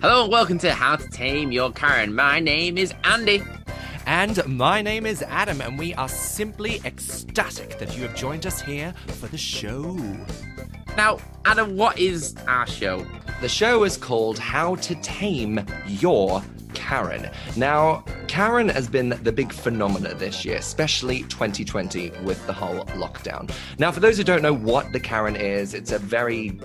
Hello and welcome to How to Tame Your Karen. My name is Andy. And my name is Adam, and we are simply ecstatic that you have joined us here for the show. Now, Adam, what is our show? The show is called How to Tame Your Karen. Now, Karen has been the big phenomena this year, especially 2020 with the whole lockdown. Now, for those who don't know what the Karen is, it's a very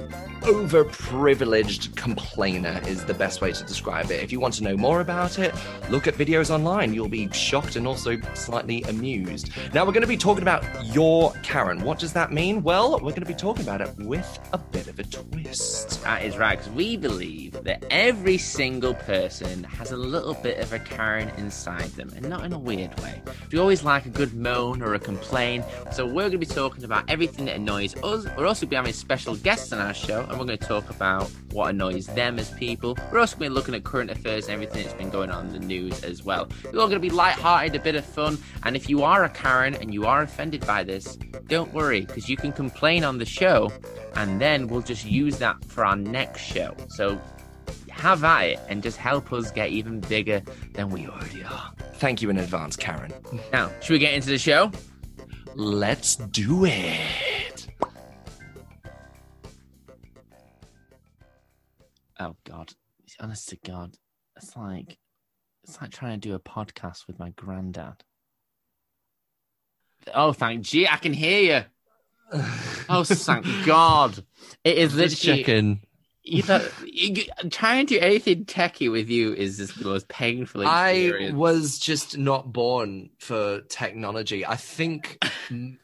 overprivileged complainer, is the best way to describe it. If you want to know more about it, look at videos online. You'll be shocked and also slightly amused. Now, we're going to be talking about your Karen. What does that mean? Well, we're going to be talking about it with a bit of a twist. That is because we believe that every single person has a little bit of a Karen inside them, and not in a weird way. We always like a good moan or a complain, so we're going to be talking about everything that annoys us. We're also going to be having special guests on our show, and we're going to talk about what annoys them as people. We're also going to be looking at current affairs and everything that's been going on in the news as well. We're all going to be light-hearted, a bit of fun, and if you are a Karen and you are offended by this, don't worry, because you can complain on the show, and then we'll just use that for our next show. So have at it and just help us get even bigger than we already are. Thank you in advance, Karen. Now, should we get into the show? Let's do it. Oh God, honest to God, it's like it's like trying to do a podcast with my granddad. Oh, thank gee, I can hear you. Oh, thank God! It is Just literally checking. you know, you, trying to do anything techie with you is just the most painful I was just not born for technology. I think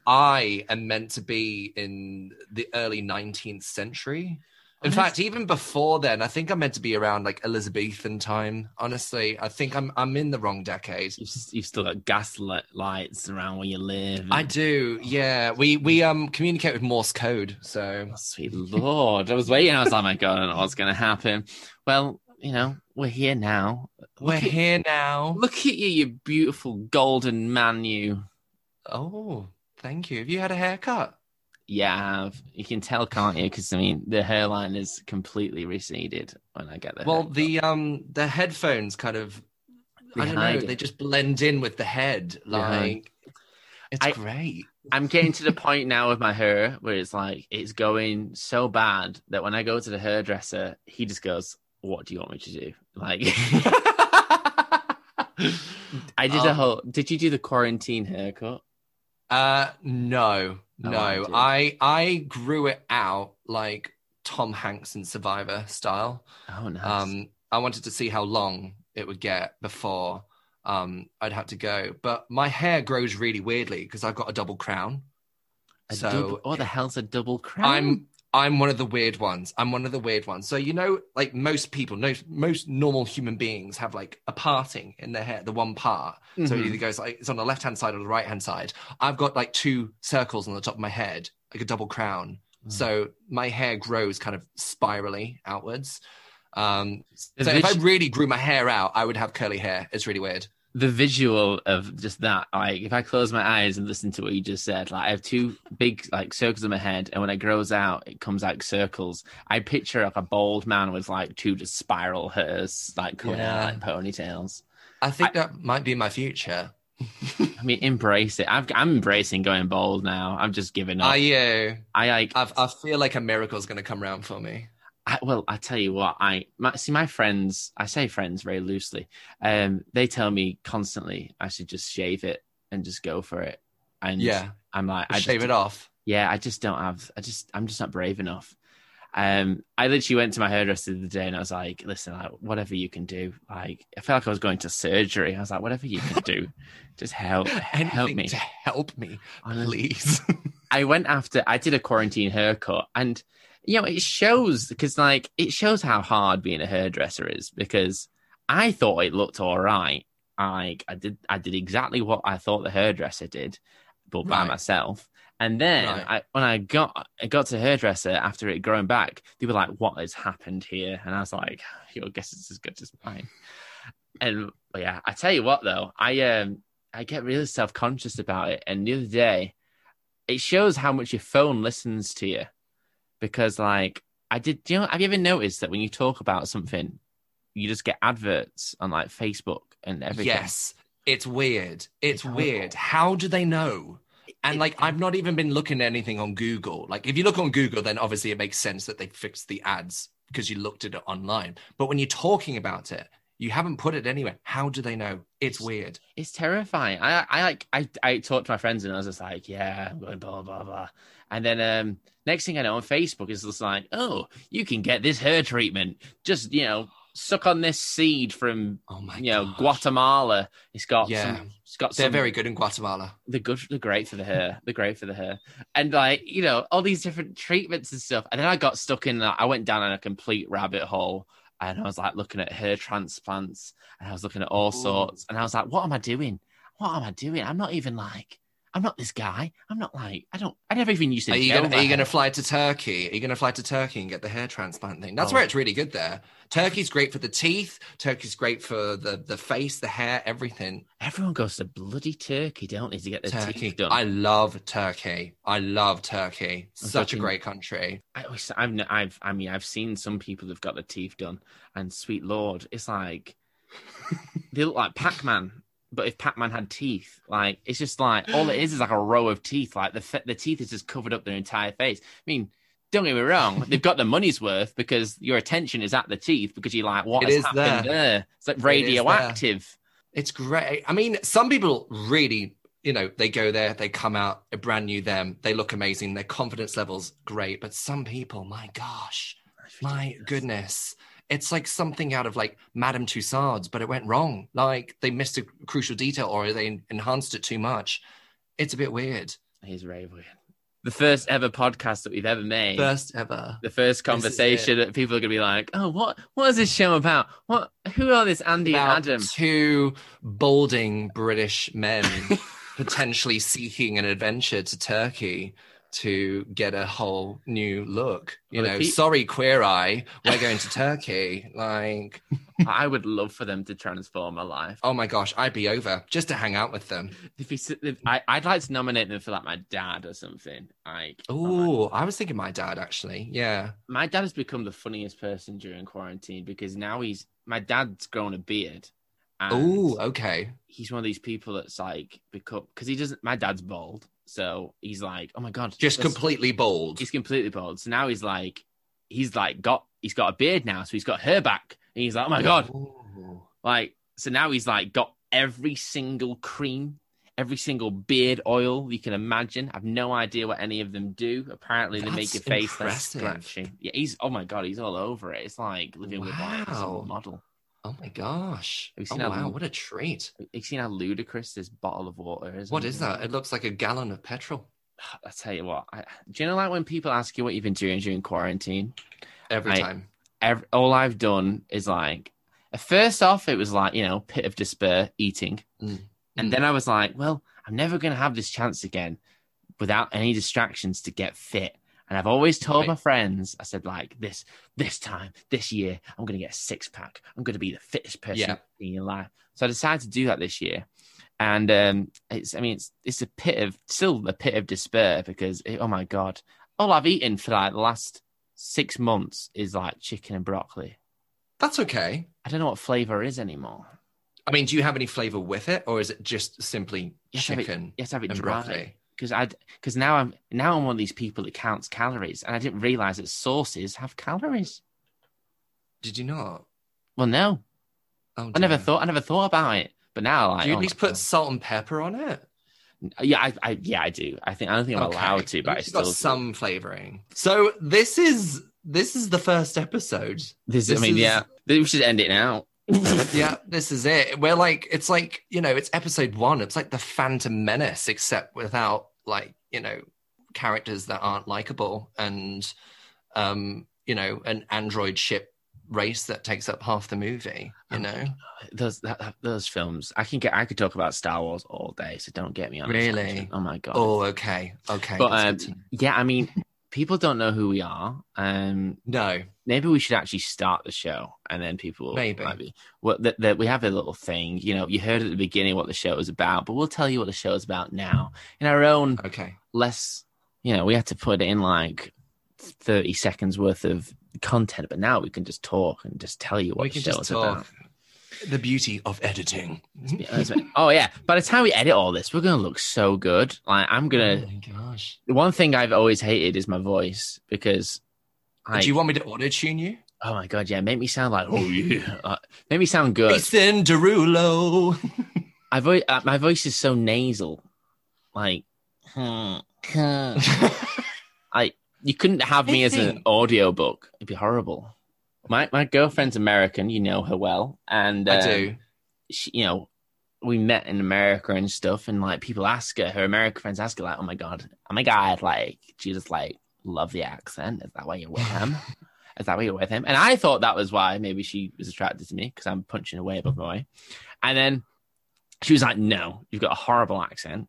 I am meant to be in the early 19th century. In Honest- fact, even before then, I think I'm meant to be around like Elizabethan time. Honestly, I think I'm I'm in the wrong decade. You've, you've still got gas li- lights around where you live. I do, yeah. We we um communicate with Morse code, so Oh, sweet lord. I was waiting. I was like, my God, I don't know what's going to happen. Well, you know, we're here now. we're at- here now. Look at you, you beautiful golden man, you. Oh, thank you. Have you had a haircut? Yeah, I have. You can tell, can't you? Because, I mean, the hairline is completely receded when I get there. Well, the um the headphones kind of I don't know, it. they just blend in with the head. Like it's I- great. I'm getting to the point now with my hair where it's like, it's going so bad that when I go to the hairdresser, he just goes, What do you want me to do? Like, I did a Um, whole. Did you do the quarantine haircut? uh no, Oh, no. I. I grew it out like Tom Hanks in Survivor style. Oh, nice. Um I wanted to see how long it would get before um I'd have to go. But my hair grows really weirdly because I've got a double crown. A so double, what the hell's a double crown? I'm I'm one of the weird ones. I'm one of the weird ones. So you know, like most people, no, most normal human beings have like a parting in their hair, the one part. So it Mhm. either goes like it's on the left hand side or the right hand side. I've got like two circles on the top of my head, like a double crown. Mm. So my hair grows kind of spirally outwards. Um, so if I really grew my hair out, I would have curly hair. It's really weird. The visual of just that, like if I close my eyes and listen to what you just said, like I have two big like circles in my head, and when it grows out, it comes out circles. I picture like a bald man with like two just spiral hairs, like coming out Yeah. like ponytails. I think that might be my future. I mean, embrace it. I've, I'm embracing going bald now. I'm just giving up. Are you? I like. I've, I feel like a miracle's going to come around for me. I, well, I tell you what, I my, see my friends. I say friends very loosely. Um, they tell me constantly I should just shave it and just go for it. And Yeah. I'm like, I Shave it off. Yeah, I just don't have. I just, I'm just not brave enough. Um, I literally went to my hairdresser the other day and I was like, listen, like, whatever you can do. Like, I felt like I was going to surgery. I was like, whatever you can do, just help, help me. to help me, please. I went after I did a quarantine haircut and you know it shows because like it shows how hard being a hairdresser is because I thought it looked all right. Like I did I did exactly what I thought the hairdresser did, but by Right. myself. And then Right. I, when I got I got to hairdresser after it growing back, they were like, "What has happened here?" And I was like, "Your guess is as good as mine." And yeah, I tell you what though, I um I get really self conscious about it. And the other day, it shows how much your phone listens to you because like I did. Do you know? Have you ever noticed that when you talk about something, you just get adverts on like Facebook and everything. Yes, it's weird. It's It's weird. How do they know? And like, I've not even been looking at anything on Google. Like, if you look on Google, then obviously it makes sense that they fixed the ads because you looked at it online. But when you're talking about it, you haven't put it anywhere. How do they know? It's weird. It's terrifying. I I like I I talked to my friends and I was just like, yeah, I'm going blah blah blah. And then um next thing I know on Facebook is just like, oh, you can get this hair treatment. Just you know, suck on this seed from Oh my you know gosh. Guatemala. It's got Yeah. some. It's got They're some. very good in Guatemala. They're good. They're great for the hair. They're great for the hair. And like you know, all these different treatments and stuff. And then I got stuck in. that- I went down in a complete rabbit hole. And I was like looking at hair transplants, and I was looking at all Ooh. sorts, and I was like, "What am I doing? What am I doing? I'm not even like, I'm not this guy. I'm not like, I don't, I never even used to." Are you gonna Are you gonna fly to Turkey? Are you gonna fly to Turkey and get the hair transplant thing? That's Oh. where it's really good there. Turkey's great for the teeth. Turkey's great for the the face, the hair, everything. Everyone goes to bloody Turkey, don't they, to get their Turkey. teeth done? I love Turkey. I love Turkey. I'm Such a great country. I, always- I've, I've, I mean, I've seen some people who've got their teeth done, and sweet lord, it's like they look like Pac-Man, but if Pac-Man had teeth, like it's just like all it is is like a row of teeth. Like the fe- the teeth is just covered up their entire face. I mean, don't get me wrong, they've got the money's worth because your attention is at the teeth because you're like, what It has is happened there. there? It's like radioactive. It's great. I mean, some people really, you know, they go there, they come out a brand new them, they look amazing, their confidence levels great. But some people, my gosh, my goodness, it's like something out of like Madame Tussauds, but it went wrong. Like they missed a crucial detail or they enhanced it too much. It's a bit weird. He's very weird. The first ever podcast that we've ever made. First ever. the first conversation that people are going to be like, "Oh, what? What is this show about? What? Who are this Andy About and Adam?" two balding British men potentially seeking an adventure to Turkey to get a whole new look. You Well, know, sorry, Queer Eye, we're going to Turkey. Like, I would love for them to transform my life. oh my gosh, I'd be over just to hang out with them. If he, if, I, I'd like to nominate them for like my dad or something. Like, Oh, I was thinking my dad actually. Yeah. my dad has become the funniest person during quarantine because now he's my dad's grown a beard. Oh, okay. he's one of these people that's like become because he doesn't. My dad's bald, so he's like, oh my god, Just completely bald. He's completely bald. So now he's like, he's like got he's got a beard now, so he's got her back, and he's like, oh my god, Ooh. like so now he's like got every single cream, every single beard oil you can imagine. I've no idea what any of them do. Apparently they make your face less scratchy. Yeah, he's oh my god, he's all over it. It's like living with like a model. Oh my gosh. Oh, how- wow, what a treat. Have you seen how ludicrous this bottle of water is? What is that? It looks like a gallon of petrol I tell you what. I, do you know like when people ask you what you've been doing during quarantine? every I- time. every, all I've done is like, first off, it was like, you know, pit of despair eating. Mm. And Mm. then I was like, well, I'm never going to have this chance again without any distractions to get fit. And I've always told Right. my friends, I said, like, this this time, this year, I'm going to get a six pack. I'm going to be the fittest person Yeah. in your life. So I decided to do that this year. And um, it's, I mean, it's it's a pit of still a pit of despair because it, oh my god, all I've eaten for like the last six months is like chicken and broccoli. That's okay. I don't know what flavor is anymore. I mean, do you have any flavor with it, or is it just simply Yes, have it- chicken Yes, have it and dry broccoli? Because I because now I'm now I'm one of these people that counts calories, and I didn't realize that sauces have calories. Did you not? Well, no, Oh, I never thought I never thought about it, but now like Do you oh at least my put salt and pepper on it? Yeah, I, I yeah I do. I think I don't think I'm Okay. allowed to, but I still got some flavoring. So this is this is the first episode. This, this I mean, is- yeah, we should end it now. yeah, this is it. We're like, it's like you know, it's episode one. It's like the Phantom Menace, except without like you know characters that aren't likable and um you know an android ship race that takes up half the movie. You know, those that, those films. I can get. I could talk about Star Wars all day, so don't get me on. Really? Oh my god. oh okay, okay. but um, good to know. yeah, I mean, people don't know who we are. Um, no, maybe we should actually start the show and then people Maybe. might be well that that we have a little thing you know you heard at the beginning what the show is about but we'll tell you what the show is about now in our own okay, less you know we had to put in like 30 seconds worth of content, but now we can just talk and just tell you what we the show just is talk. about. The beauty of editing. oh yeah, by the time we edit all this, we're gonna look so good. Like I'm Oh gonna. my gosh. The one thing I've always hated is my voice because. I, Do you want me to auto tune you? oh my god, yeah, make me sound like oh yeah, uh, make me sound good. Jason Derulo. I vo- uh, my voice is so nasal, like. I you couldn't have me as an think- audiobook. It'd be horrible. My my girlfriend's American, you know her well, and I um, do. She, you know, we met in America and stuff, and like people ask her, her American friends ask her, like, "Oh my god, oh my god, like she just like love the accent. Is that why you're with him? Is that why you're with him?" And I thought that was why maybe she was attracted to me because I'm punching away above my way. And then she was like, "No, you've got a horrible accent."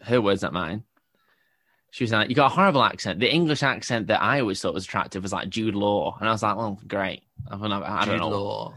Her words, not mine. She was like, "You got a horrible accent." The English accent that I always thought was attractive was like Jude Law, and I was like, "Well, great." I don't know. I don't Jude know. Law.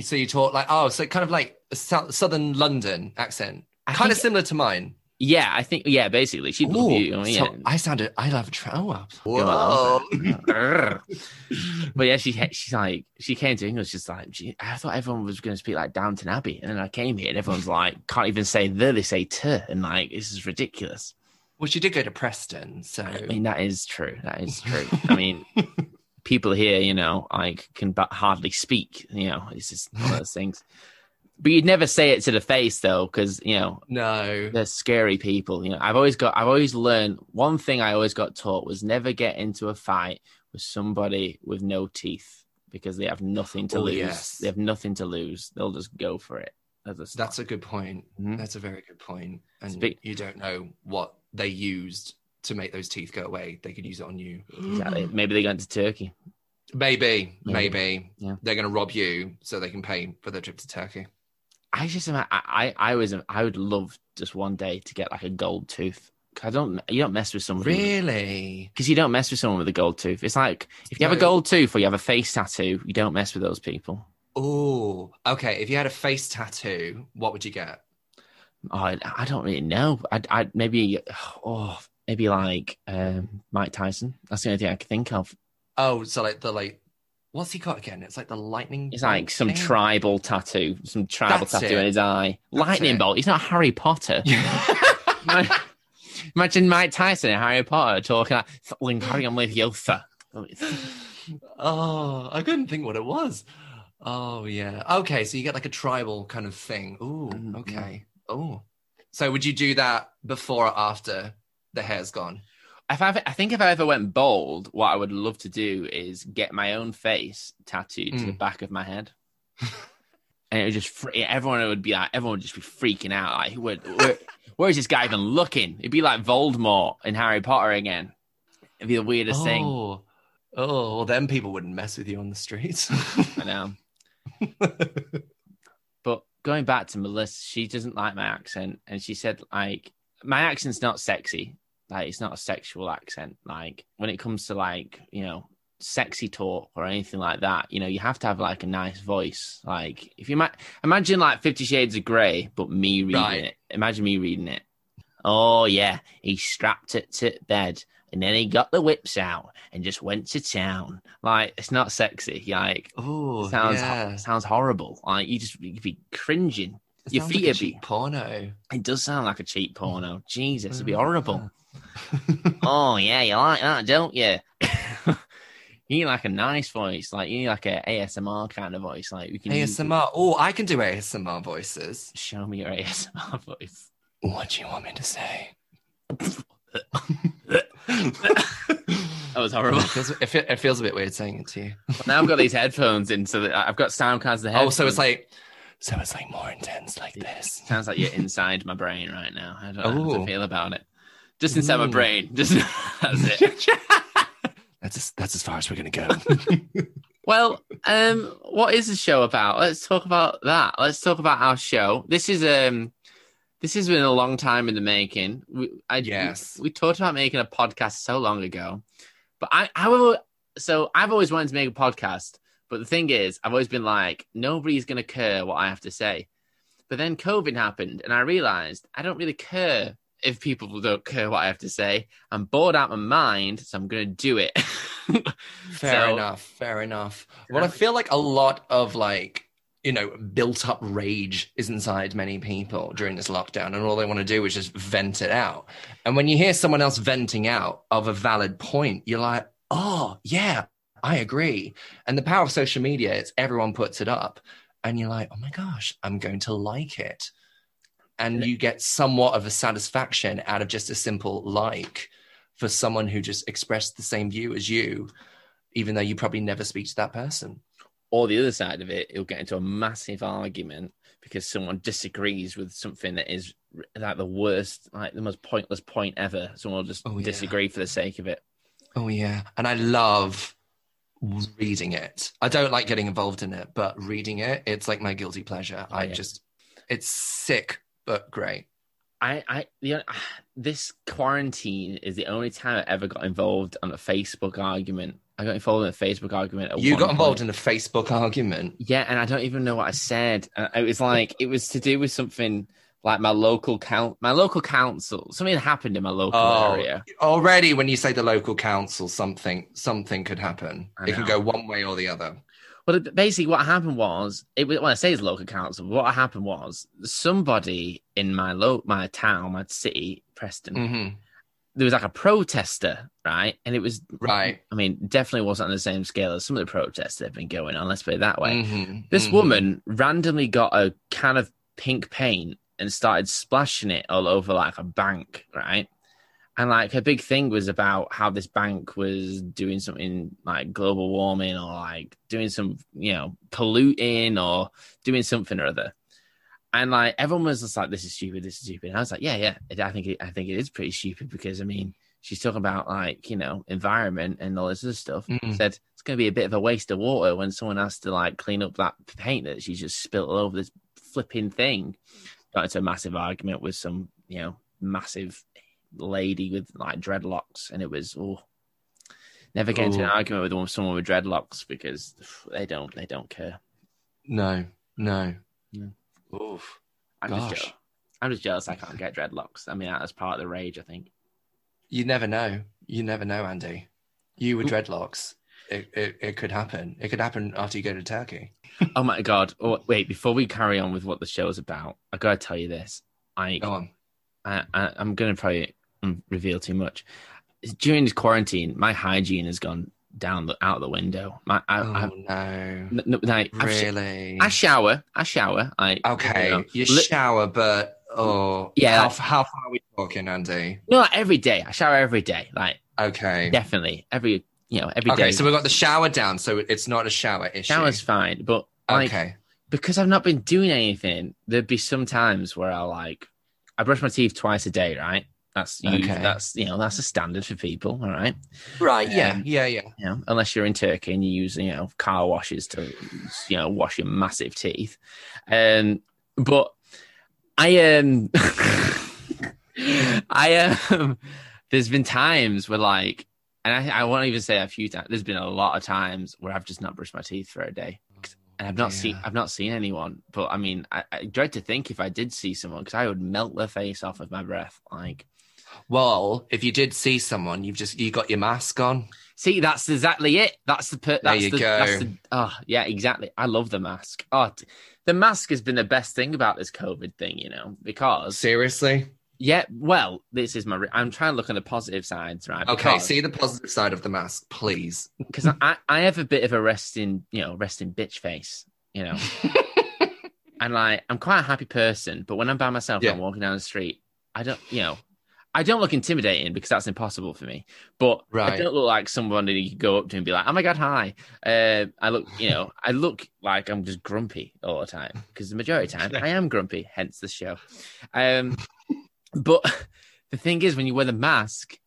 So you talk like oh, so kind of like a sou- southern London accent, I kind of similar to mine. Yeah, I think. Yeah, basically, she'd love Ooh, you. Oh, yeah. so I sounded. I love travel. Oh, Go but yeah, she she's like she came to England. She's like, she, I thought everyone was going to speak like Downton Abbey, and then I came here and everyone's like, can't even say the, they say t, and like this is ridiculous. Well, she did go to Preston, so I mean, that is true. That is true. I mean, people here, you know, I can but hardly speak. You know, it's just one of those things. But you'd never say it to the face though, because you know no. they're scary people. You know, I've always got, I've always learned one thing. I always got taught was never get into a fight with somebody with no teeth because they have nothing to Oh, lose. yes. They have nothing to lose. They'll just go for it. They'll That's a good point. Mhm. That's a very good point. And Speak- you don't know what they used to make those teeth go away. They could use it on you. exactly. Maybe they go into Turkey. Maybe, Maybe. maybe. Yeah. They're going to rob you so they can pay for their trip to Turkey. I just, I, I, I was, I would love just one day to get like a gold tooth. I don't, you don't mess with someone. Really? Because you don't mess with someone with a gold tooth. It's like if you have a gold tooth or you have a face tattoo, you don't mess with those people. Oh, okay. If you had a face tattoo, what would you get? Oh, I, I don't really know. I, I maybe, oh, maybe like um, Mike Tyson. That's the only thing I can think of. Oh, so like the like, what's he got again? It's like the lightning. It's like some thing? tribal tattoo, some tribal That's tattoo it. in his eye. That's Lightning it. bolt. He's not Harry Potter. Imagine Mike Tyson and Harry Potter talking like, "Wingardium Leviosa." oh, I couldn't think what it was. Oh yeah. Okay, so you get like a tribal kind of thing. Ooh, Mm, okay. Oh. So would you do that before or after the hair's gone? If I, I think if I ever went bald, what I would love to do is get my own face tattooed to the Mm. back of my head. and it would just, everyone would be like, everyone would just be freaking out. Like, where, where, where is this guy even looking? It'd be like Voldemort in Harry Potter again. It'd be the weirdest thing. Oh. Oh, well, then people wouldn't mess with you on the streets. I know. Going back to Melissa, she doesn't like my accent, and she said like my accent's not sexy. Like it's not a sexual accent. Like when it comes to like you know sexy talk or anything like that, you know you have to have like a nice voice. Like if you might imagine like Fifty Shades of Grey, but me reading Right. it. Imagine me reading it. Oh yeah, he strapped it to bed. And then he got the whips out and just went to town. Like it's not sexy. Like oh, sounds yeah. sounds horrible. Like you just you'd be cringing. It your feet like would be- porno. It does sound like a cheap porno. Jesus, it'd be Mm. horrible. oh yeah, you like that, don't you? you need like a nice voice, like you need like a ASMR kind of voice. Like we can use- ASMR. Oh, I can do ASMR voices. Show me your ASMR voice. What do you want me to say? That was horrible. it, feels, it, fe- it feels a bit weird saying it to you. now I've got these headphones in, so that I've got sound cards. The Oh, so it's like, so it's like more intense like this. sounds like you're inside my brain right now. I don't know how to feel about it. Just inside my brain. Just that's it. That's as, that's as far as we're gonna go. Well, um, what is the show about? Let's talk about that. Let's talk about our show. This is um, this has been a long time in the making. We, I, Yes. we, we talked about making a podcast so long ago, but I, I will. So I've always wanted to make a podcast, but the thing is, I've always been like, nobody's gonna care what I have to say. But then COVID happened, and I realized I don't really care if people don't care what I have to say. I'm bored out of my mind, so I'm going to do it. Fair So- enough. Fair enough. Well, I feel like a lot of like, you know, built up rage is inside many people during this lockdown, and all they want to do is just vent it out. And when you hear someone else venting out of a valid point, you're like, oh, yeah, I agree. And the power of social media, it's everyone puts it up, and you're like, oh my gosh, I'm going to like it. And you get somewhat of a satisfaction out of just a simple like for someone who just expressed the same view as you, even though you probably never speak to that person. Or the other side of it, it'll get into a massive argument because someone disagrees with something that is like the worst, like the most pointless point ever. Someone will just Oh, yeah. disagree for the sake of it. Oh yeah, and I love reading it. I don't like getting involved in it, but reading it, it's like my guilty pleasure. Oh, I yeah. just, it's sick but great. I, I, you know, this quarantine is the only time I ever got involved on a Facebook argument. I got involved in a Facebook argument. You got involved point. in a Facebook argument. Yeah, and I don't even know what I said. Uh, It was like it was to do with something like my local count, my local council. Something happened in my local Oh, area. already when you say the local council, something something could happen. It could go one way or the other. Well, basically, what happened was it. was- When I say it's local council, but what happened was somebody in my lo- my town, my city, Preston. hmm There was like a protester, right? And it was Right. I mean, definitely wasn't on the same scale as some of the protests that have been going on. Let's put it that way. Mhm, This mhm. woman randomly got a can of pink paint and started splashing it all over like a bank, right? And like her big thing was about how this bank was doing something like global warming or like doing some, you know, polluting or doing something or other. And like everyone was just like, "This is stupid. This is stupid." And I was like, "Yeah, yeah. I think it, I think it is pretty stupid because I mean, she's talking about like you know environment and all this other stuff. Mm. Said it's going to be a bit of a waste of water when someone has to like clean up that paint that she's just spilt all over this flipping thing. Got into a massive argument with some you know massive lady with like dreadlocks, and it was oh. Never get into an argument with one- someone with dreadlocks because they don't they don't care. No, no. Yeah. Oof. I'm Gosh. just jealous. I'm just jealous I can't get dreadlocks. I mean, that's part of the rage, I think. You never know. You never know, Andy. You with Ooh. dreadlocks. It, it, it could happen. It could happen after you go to Turkey. Oh my god! Oh, wait, before we carry on with what the show is about, I gotta tell you this. I, Go on. I, I I'm gonna probably mm, reveal too much. During this quarantine, my hygiene has gone down the out the window. My, I, Oh I, no. n- n- like, I've sh- Really? I shower. I shower. I okay. You know, you li- shower, but oh Yeah. How, how far are we talking, Andy? no, like every day. I shower every day. Like Okay. definitely every you know every day. Okay, so we've got the shower down, so it's not a shower issue. Shower's fine, but like okay. because I've not been doing anything, there'd be some times where I like I brush my teeth twice a day, right? That's usually, Okay. that's you know that's a standard for people, all right? Right. Yeah. Um, Yeah. Yeah. You know, unless you're in Turkey and you use you know car washes to you know wash your massive teeth. Um, but I um I um there's been times where like and I, I won't even say a few times. There's been a lot of times where I've just not brushed my teeth for a day, and I've not seen I've not seen anyone. But I mean, I, I dread to think if I did see someone because I would melt their face off with my breath. Like, Well, if you did see someone, you've just you got your mask on. see, that's exactly it. That's the per- There that's you the, go. That's the, oh yeah, exactly. I love the mask. Oh, t- the mask has been the best thing about this COVID thing, you know, because Seriously? yeah, well, this is my. Re- I'm trying to look on the positive sides, right? Okay. See the positive side of the mask, please. because I, I have a bit of a resting, you know, resting bitch face, you know, and like I'm quite a happy person, but when I'm by myself, Yeah. and I'm walking down the street, I don't, you know, I don't look intimidating because that's impossible for me. But I don't look like somebody you could go up to and be like, "Oh my god, hi." Uh, I look, you know, I look like I'm just grumpy all the time because the majority of the time I am grumpy. Hence the show. Um, but the thing is, when you wear the mask,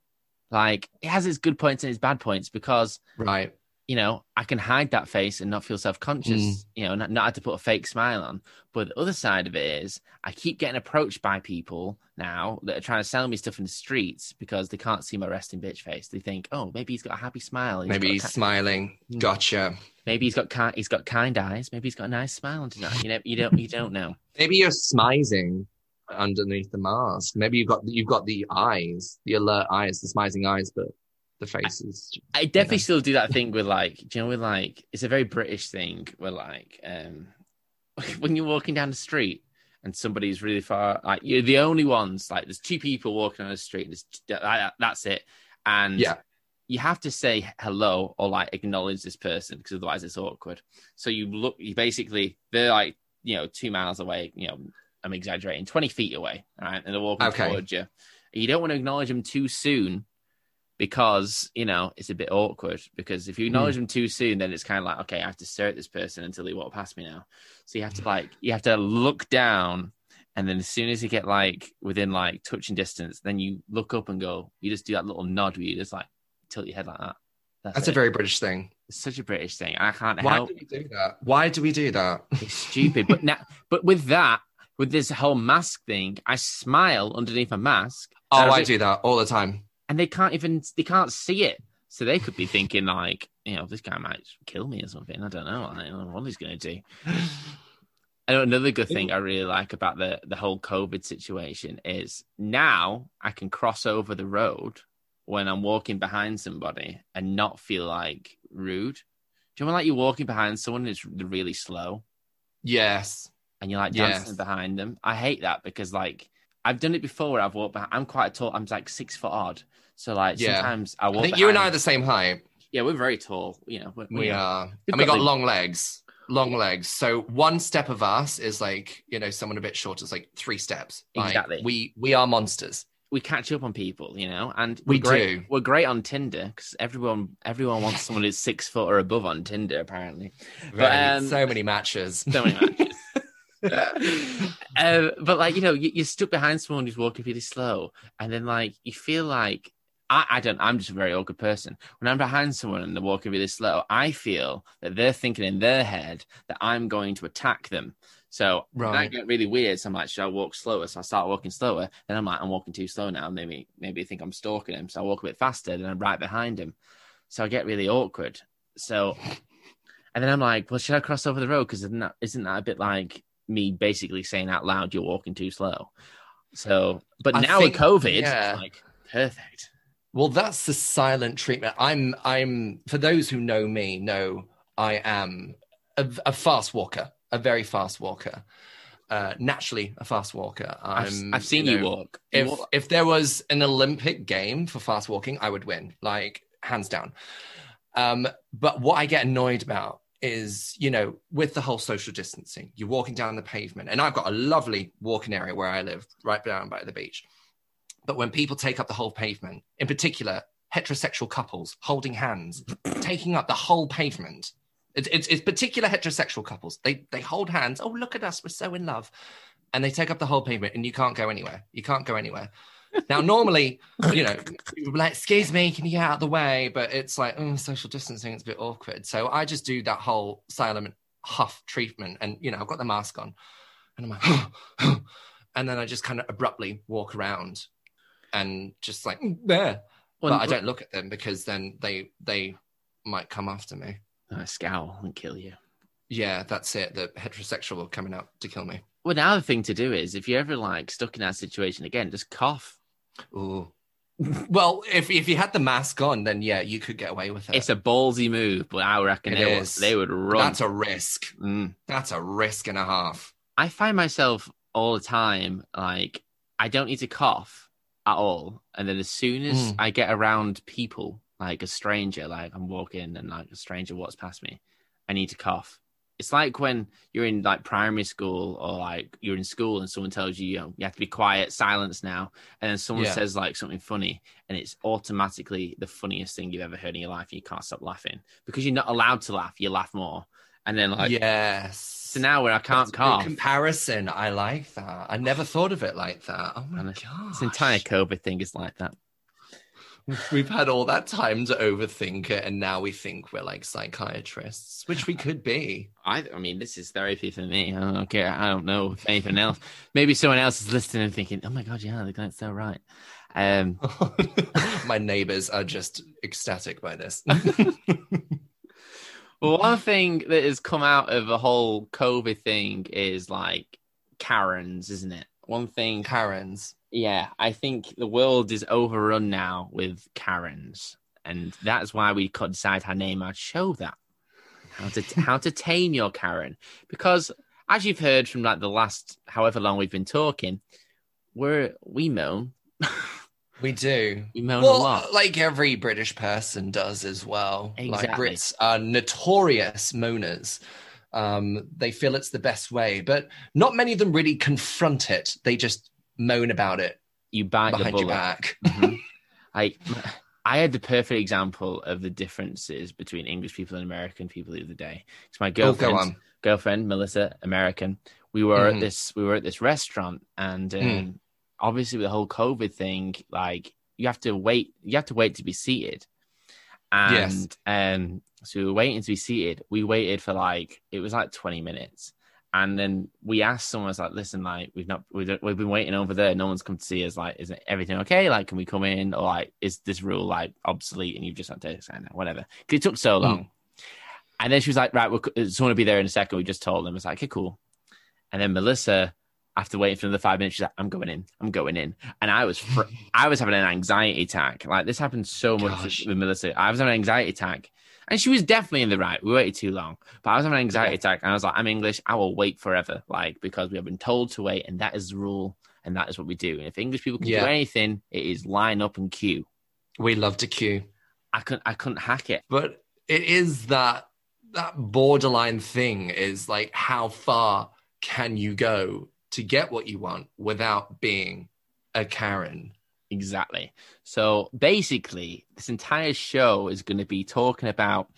like it has its good points and its bad points because right. You know, I can hide that face and not feel self conscious, Mm. you know, not, not have to put a fake smile on. But the other side of it is, I keep getting approached by people now that are trying to sell me stuff in the streets because they can't see my resting bitch face. They think, oh, maybe he's got a happy smile. He's Maybe he's ki- smiling. Mm. Gotcha. maybe he's got kind, he's got kind eyes. Maybe he's got a nice smile tonight. You know, you don't, you don't know. Maybe you're smizing. underneath the mask. Maybe you've got you've got the eyes, the alert eyes, the smizing eyes, but the face is. I definitely still do that thing with like, do you know, with like, it's a very British thing where like, um, when you're walking down the street and somebody's really far, like you're the only ones. Like, there's two people walking on the street. There's, that, that's it, and Yeah. you have to say hello or like acknowledge this person because otherwise it's awkward. So you look, you basically they're like you know two miles away. You know, I'm exaggerating, twenty feet away, right? and they're walking Okay. towards you. You don't want to acknowledge them too soon because you know it's a bit awkward. Because if you acknowledge them too soon, then it's kind of like okay, I have to stare at this person until they walk past me now. So you have to like you have to look down. And then as soon as you get like within like touching distance, then you look up and go, you just do that little nod where you just like tilt your head like that. That's a very British thing. It's such a British thing. I can't Why help. do we do that? Why do we do that? It's stupid. but now, but with that, with this whole mask thing, I smile underneath a mask. Oh, I think- do that all the time. And they can't even they can't see it. So they could be thinking like, you know, this guy might kill me or something. I don't know. I don't know what he's going to do. I know another good thing I really like about the the whole COVID situation is now I can cross over the road when I'm walking behind somebody and not feel like rude. Do you know like you're walking behind someone who's really slow Yes. and you're like Yes. dancing behind them? I hate that because like I've done it before where I've walked behind. I'm quite tall. I'm like six foot odd. So like Yeah. sometimes I walk. I think you and I are the same height. Yeah, we're very tall. You know, we're, We are. And we got got the- long legs. Long legs. So one step of us is like, you know, someone a bit shorter is like three steps. Like, Exactly. We we are monsters. we catch up on people, you know, and We great, do. We're great on Tinder because everyone everyone wants someone who's six foot or above on Tinder. Apparently, Very- um, so many matches. so many matches. uh, but like you know, you, you're stuck behind someone who's walking really slow, and then like you feel like I, I don't. I'm just a very awkward person. When I'm behind someone and they're walking really slow, I feel that they're thinking in their head that I'm going to attack them. So then I get really weird. So I'm like, should I walk slower? So I start walking slower. Then I'm like, I'm walking too slow now. Maybe maybe think I'm stalking him. So I walk a bit faster. Then I'm right behind him. So I get really awkward. So and then I'm like, well, should I cross over the road? Because isn't that, isn't that a bit like me basically saying out loud, you're walking too slow? So, but I now think- with COVID, yeah. it's like perfect. Well, that's the silent treatment. I'm I'm for those who know me, know I am a, a fast walker, a very fast walker. Uh, naturally a fast walker. I've, I'm, I've seen you, know, walk. You If walk- if there was an Olympic game for fast walking, I would win, like hands down. Um, but what I get annoyed about is, you know, with the whole social distancing, you're walking down the pavement, and I've got a lovely walking area where I live, right down by the beach. But when people take up the whole pavement, in particular, heterosexual couples holding hands, taking up the whole pavement. It's, it's, it's particular heterosexual couples. They they hold hands. Oh, look at us, we're so in love, and they take up the whole pavement, and you can't go anywhere. You can't go anywhere. Now, normally, you know, people be like, "Excuse me, can you get out of the way?" But it's like, oh, social distancing. It's a bit awkward. So I just do that whole silent huff treatment, and you know, I've got the mask on, and I'm like, and then I just kind of abruptly walk around, and just like "Mm, there. Well, but I don't look at them because then they they might come after me. I scowl and kill you. Yeah, that's it. The heterosexual coming out to kill me. Well, now the thing to do is if you're ever like stuck in that situation again, just cough. Ooh. Well, if if you had the mask on, then yeah, you could get away with it. It's a ballsy move, but I reckon It they would, they would run. That's a risk. Mm. That's a risk and a half. I find myself all the time like I don't need to cough at all, and then as soon as Mm. I get around people, like a stranger, like I'm walking and like a stranger walks past me, I need to cough. It's like when you're in like primary school or like you're in school and someone tells you, you know, you have to be quiet, silence now, and then someone Yeah. says like something funny, and it's automatically the funniest thing you've ever heard in your life. And you can't stop laughing because you're not allowed to laugh. You laugh more, and then like yes. so now where I can't That's a good cough. comparison. I like that. I never thought of it like that. Oh my god. This entire COVID thing is like that. We've had all that time to overthink it, and now we think we're like psychiatrists, which we could be. I, I mean, this is therapy for me. I don't care. I don't know if anything else. Maybe someone else is listening and thinking, "Oh my god, yeah, the guy's so right." Um, My neighbors are just ecstatic by this. well, one thing that has come out of the whole COVID thing is like Karens, isn't it? One thing. Karens. Yeah, I think the world is overrun now with Karens, and that's why we could decide to name our show that. How to how to tame your Karen, because as you've heard from like the last however long we've been talking, we're we moan. We do. We moan well, a lot. like every British person does as well. Like Brits are notorious moaners. Um, they feel it's the best way, but not many of them really confront it. They just moan about it You bite behind your back. Mhm. Like I had the perfect example of the differences between English people and American people the other day. It's my Oh, girlfriend, on. girlfriend Melissa, American. We were Mhm. at this we were at this restaurant, and um, Mm. obviously with the whole COVID thing, like you have to wait, you have to wait to be seated. And Yes. um, so we were waiting to be seated. We waited for like it was like twenty minutes. And then we asked someone, I was like, listen, like, we've not, we've, we've been waiting over there. No one's come to see us. Like, is everything okay? Like, can we come in? Or, like, is this rule, like, obsolete and you've just had to sign it? Whatever. Because it took so hmm. long. And then she was like, right, we're, uh, someone will be there in a second. We just told them. It's like, okay, cool. And then Melissa, after waiting for another five minutes, she's like, I'm going in. I'm going in. And I was, fr- I was having an anxiety attack. Like, this happened so much Gosh. with Melissa. I was having an anxiety attack. And she was definitely in the right. We waited too long. But I was having an anxiety Okay. attack. And I was like, I'm English. I will wait forever. Like, because we have been told to wait. And that is the rule. And that is what we do. And if English people can Yeah. do anything, it is line up and queue. We love to queue. I couldn't, I couldn't hack it. but it is that that borderline thing is like how far can you go to get what you want without being a Karen? Exactly. So basically, this entire show is going to be talking about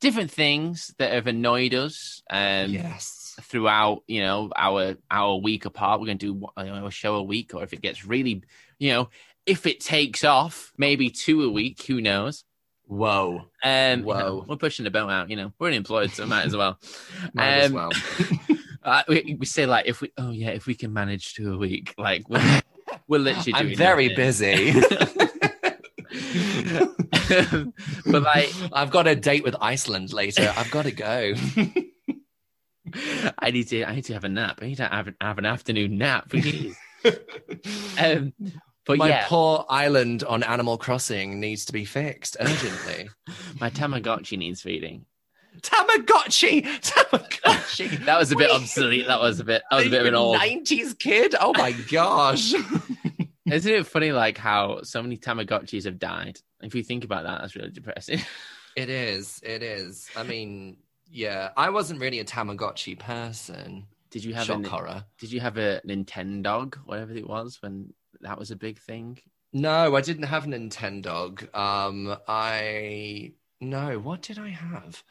different things that have annoyed us um, yes. throughout, you know, our our week apart. We're going to do you know, a show a week, or if it gets really, you know, if it takes off, maybe two a week. Who knows? Whoa. Um, you know, Whoa. we're pushing the boat out. You know, we're unemployed, so might as well. Might as Um, well. Uh, we, we say like if we, oh yeah, if we can manage two a week, like we're, we're literally. I'm very nothing. busy. but like I've got a date with Iceland later. I've got to go. I need to I need to have a nap. I need to have, have an afternoon nap. Please. um, but My yeah, poor island on Animal Crossing needs to be fixed urgently. my Tamagotchi needs feeding. Tamagotchi, Tamagotchi. That was a bit Wait. obsolete. That was a bit. That was a bit of an old. '90s kid. Oh my gosh. Isn't it funny, like how so many Tamagotchis have died? If you think about that, that's really depressing. It is. It is. I mean, yeah, I wasn't really a Tamagotchi person. Did you have Shock a horror. Did you have a Nintendo, whatever it was, when that was a big thing? No, I didn't have Nintendo. Um, I no. What did I have?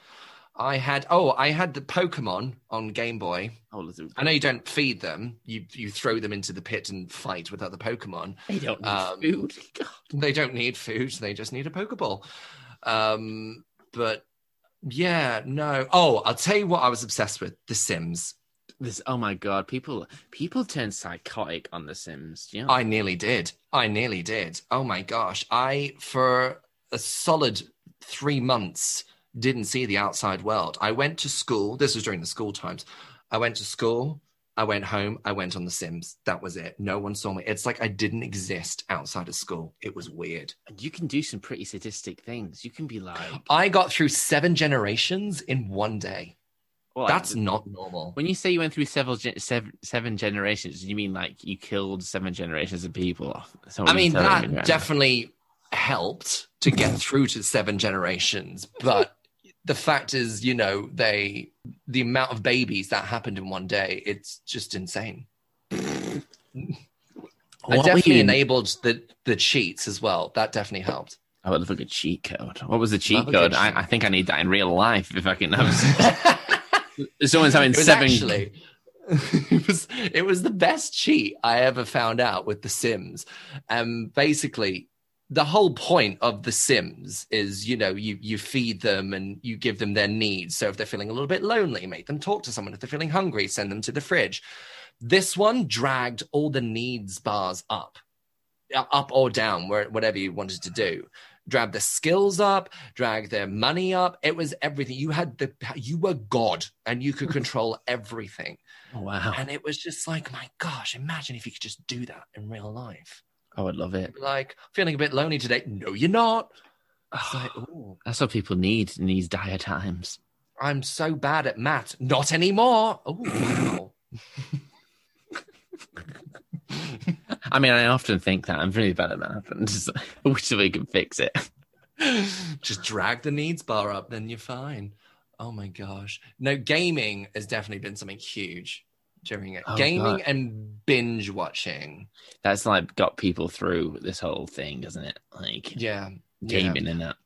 I had. Oh, I had the Pokemon on Game Boy. Oh, I know you don't feed them. You you throw them into the pit and fight with other Pokemon. they don't need um, food. God. They don't need food. They just need a Pokeball. Um, but yeah, no. Oh, I'll tell you what I was obsessed with: The Sims. This. Oh my god, people people turn psychotic on The Sims. Know? I nearly did. I nearly did. Oh my gosh. I, for a solid three months, didn't see the outside world. I went to school. This was during the school times. I went to school. I went home. I went on The Sims. That was it. No one saw me. It's like I didn't exist outside of school. It was weird. And you can do some pretty sadistic things. You can be like, I got through seven generations in one day. well, That's like, not normal. when you say you went through several seven, seven generations. You mean like you killed seven generations of people? What I mean, that me right definitely helped to get through to seven generations. But the fact is, you know, they the amount of babies that happened in one day, it's just insane. I definitely enabled the the cheats as well. That definitely helped. I would love a cheat code. What was the cheat code? I, I think I need that in real life if I can have. Someone's having seven. actually it was it was the best cheat I ever found out with The Sims. Um, basically, the whole point of The Sims is you know you you feed them and you give them their needs. So if they're feeling a little bit lonely, make them talk to someone. If they're feeling hungry, send them to the fridge. This one dragged all the needs bars up, uh, up or down, where whatever you wanted to do. drag their skills up, drag their money up. It was everything. You had the you were God and you could control everything. Oh, wow. And it was just like, my gosh, imagine if you could just do that in real life. I would love it. Like, feeling a bit lonely today. No, you're not. Like, That's what people need in these dire times. I'm so bad at math. Not anymore. Oh, wow. I mean, I often think that I'm really bad at math and just I wish we could fix it. just drag the needs bar up, then you're fine. Oh my gosh. No, gaming has definitely been something huge during it. Oh, gaming God. and binge watching. That's like got people through this whole thing, doesn't it? Like Yeah. yeah. gaming and that.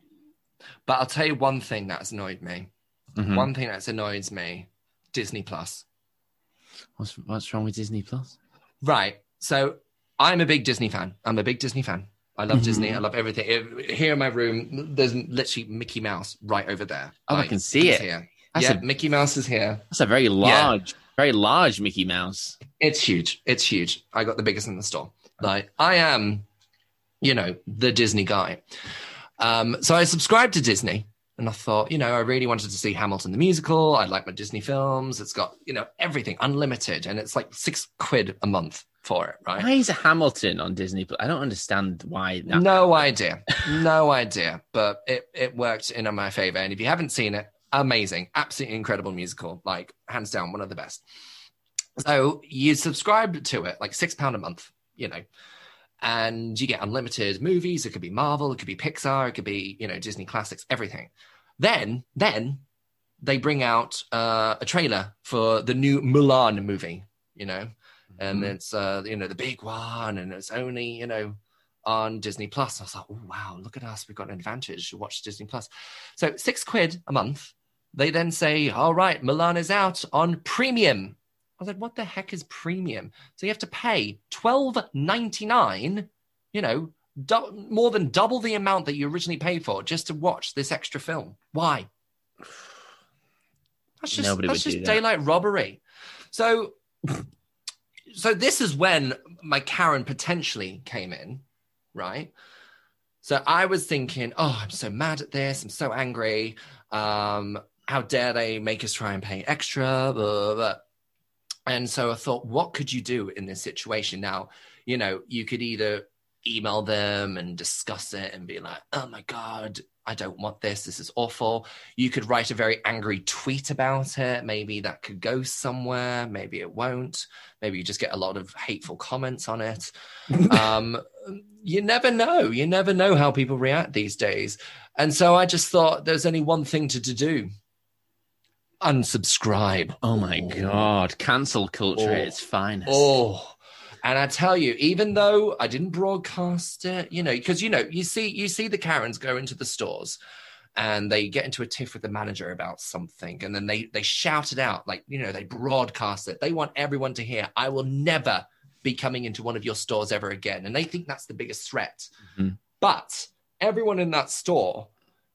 But I'll tell you one thing that's annoyed me. Mhm. One thing that's annoys me Disney Plus. What's what's wrong with Disney Plus? Right. So I'm a big Disney fan. I'm a big Disney fan. I love Mhm. Disney. I love everything. It- Here in my room, there's literally Mickey Mouse right over there. Oh, I can see it. Here. That's yeah, a- Mickey Mouse is here. That's a very large, very large Mickey Mouse. It's huge. It's huge. I got the biggest in the store. Like I am, you know, the Disney guy. Um, so I subscribed to Disney and I thought, you know, I really wanted to see Hamilton the musical. I like my Disney films. It's got, you know, everything unlimited and it's like six quid a month for it, right? Why is Hamilton on Disney Plus? I don't understand why that. No idea. No idea. But it, it worked in my favor. And if you haven't seen it, amazing. Absolutely incredible musical. Like, hands down, one of the best. So you subscribe to it, like six pound a month, you know, and you get unlimited movies. It could be Marvel, it could be Pixar, it could be, you know, Disney classics, everything. Then, then they bring out uh, a trailer for the new Mulan movie, you know, and Mhm. it's uh, you know the big one, and it's only you know on Disney Plus. I was like, oh wow, look at us, we've got an advantage to watch Disney Plus. So six quid a month. They then say, all right, Mulan is out on premium. I was like, what the heck is premium? So you have to pay twelve ninety nine. You know, du- more than double the amount that you originally paid for just to watch this extra film. Why? That's just Nobody that's just do that. daylight robbery. So, so this is when my Karen potentially came in, right? So I was thinking, oh, I'm so mad at this. I'm so angry. Um, how dare they make us try and pay extra? Blah, blah, blah. And so I thought, what could you do in this situation? Now, you know, you could either email them and discuss it and be like, oh my God, I don't want this. This is awful. You could write a very angry tweet about it. Maybe that could go somewhere. Maybe it won't. Maybe you just get a lot of hateful comments on it. um, you never know. You never know how people react these days. And so I just thought there's only one thing to, to do unsubscribe. Oh my god, cancel culture Oh. at its finest. Oh, and I tell you, even though I didn't broadcast it, you know, because you know, you see, you see the Karens go into the stores, and they get into a tiff with the manager about something, and then they they shout it out, like you know, they broadcast it. They want everyone to hear, "I will never be coming into one of your stores ever again," and they think that's the biggest threat. Mhm. But everyone in that store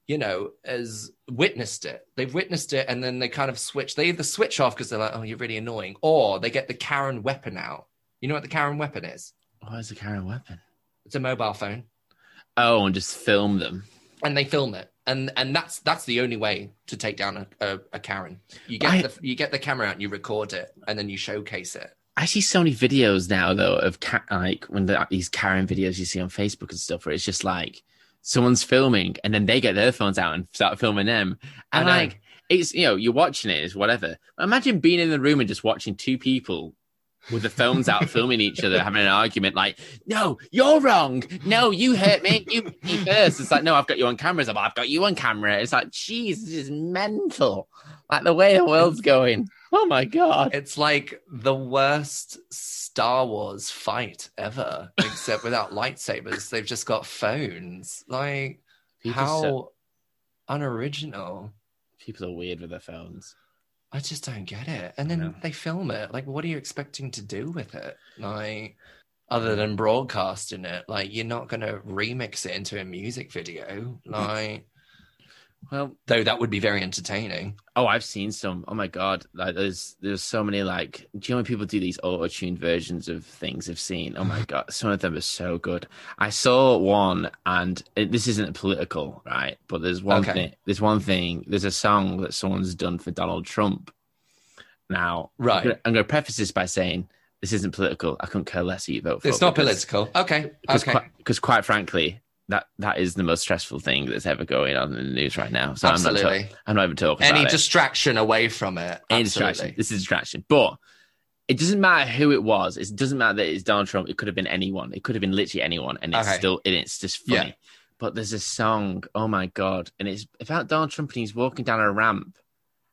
you know, has witnessed it. They've witnessed it and then they kind of switch. They either switch off because they're like, oh, you're really annoying, or they get the Karen weapon out. You know what the Karen weapon is? What is a Karen weapon? It's a mobile phone. Oh, and just film them. And they film it. And and that's that's the only way to take down a, a, a Karen. You get I- the you get the camera out and you record it and then you showcase it. I see so many videos now though of ca- like when the, these Karen videos you see on Facebook and stuff where it's just like someone's filming and then they get their phones out and start filming them. And uh-huh. like it's you know you're watching it, it's whatever. Imagine being in the room and just watching two people with the phones out filming each other having an argument like no you're wrong. No you hurt me. You me first. It's like no i've got you on camera. It's like i've got you on camera. It's like jeez this is mental. Like the way the world's going. Oh my god. It's like the worst Star Wars fight ever, except without lightsabers. They've just got phones. Like people, how so- unoriginal. people are weird with their phones I just don't get it. And then they film it. Like, what are you expecting to do with it? Like, other than broadcasting it, like, you're not going to remix it into a music video. Mm. Like, Well, Though that would be very entertaining. oh, I've seen some. Oh my god, like there's there's so many like. Do you know when people do these auto tuned versions of things I've seen? Oh my god, some of them are so good. I saw one, and it, this isn't political, right? But there's one Okay. thing. There's one thing. There's a song that someone's done for Donald Trump. Now, Right. I'm gonna, I'm gonna preface this by saying this isn't political. I couldn't care less who you vote for. It's not because- political. Okay. because Okay. quite, 'cause quite frankly, that that is the most stressful thing that's ever going on in the news right now. So I'm not, ta- I'm not even talking Any about it. distraction away from it. Any Absolutely. distraction. This is a distraction, but it doesn't matter who it was. It doesn't matter that it's Donald Trump. It could have been anyone. It could have been literally anyone, and it's Okay. still and it's just funny. Yeah. But there's a song. Oh my god! And it's about Donald Trump, and he's walking down a ramp.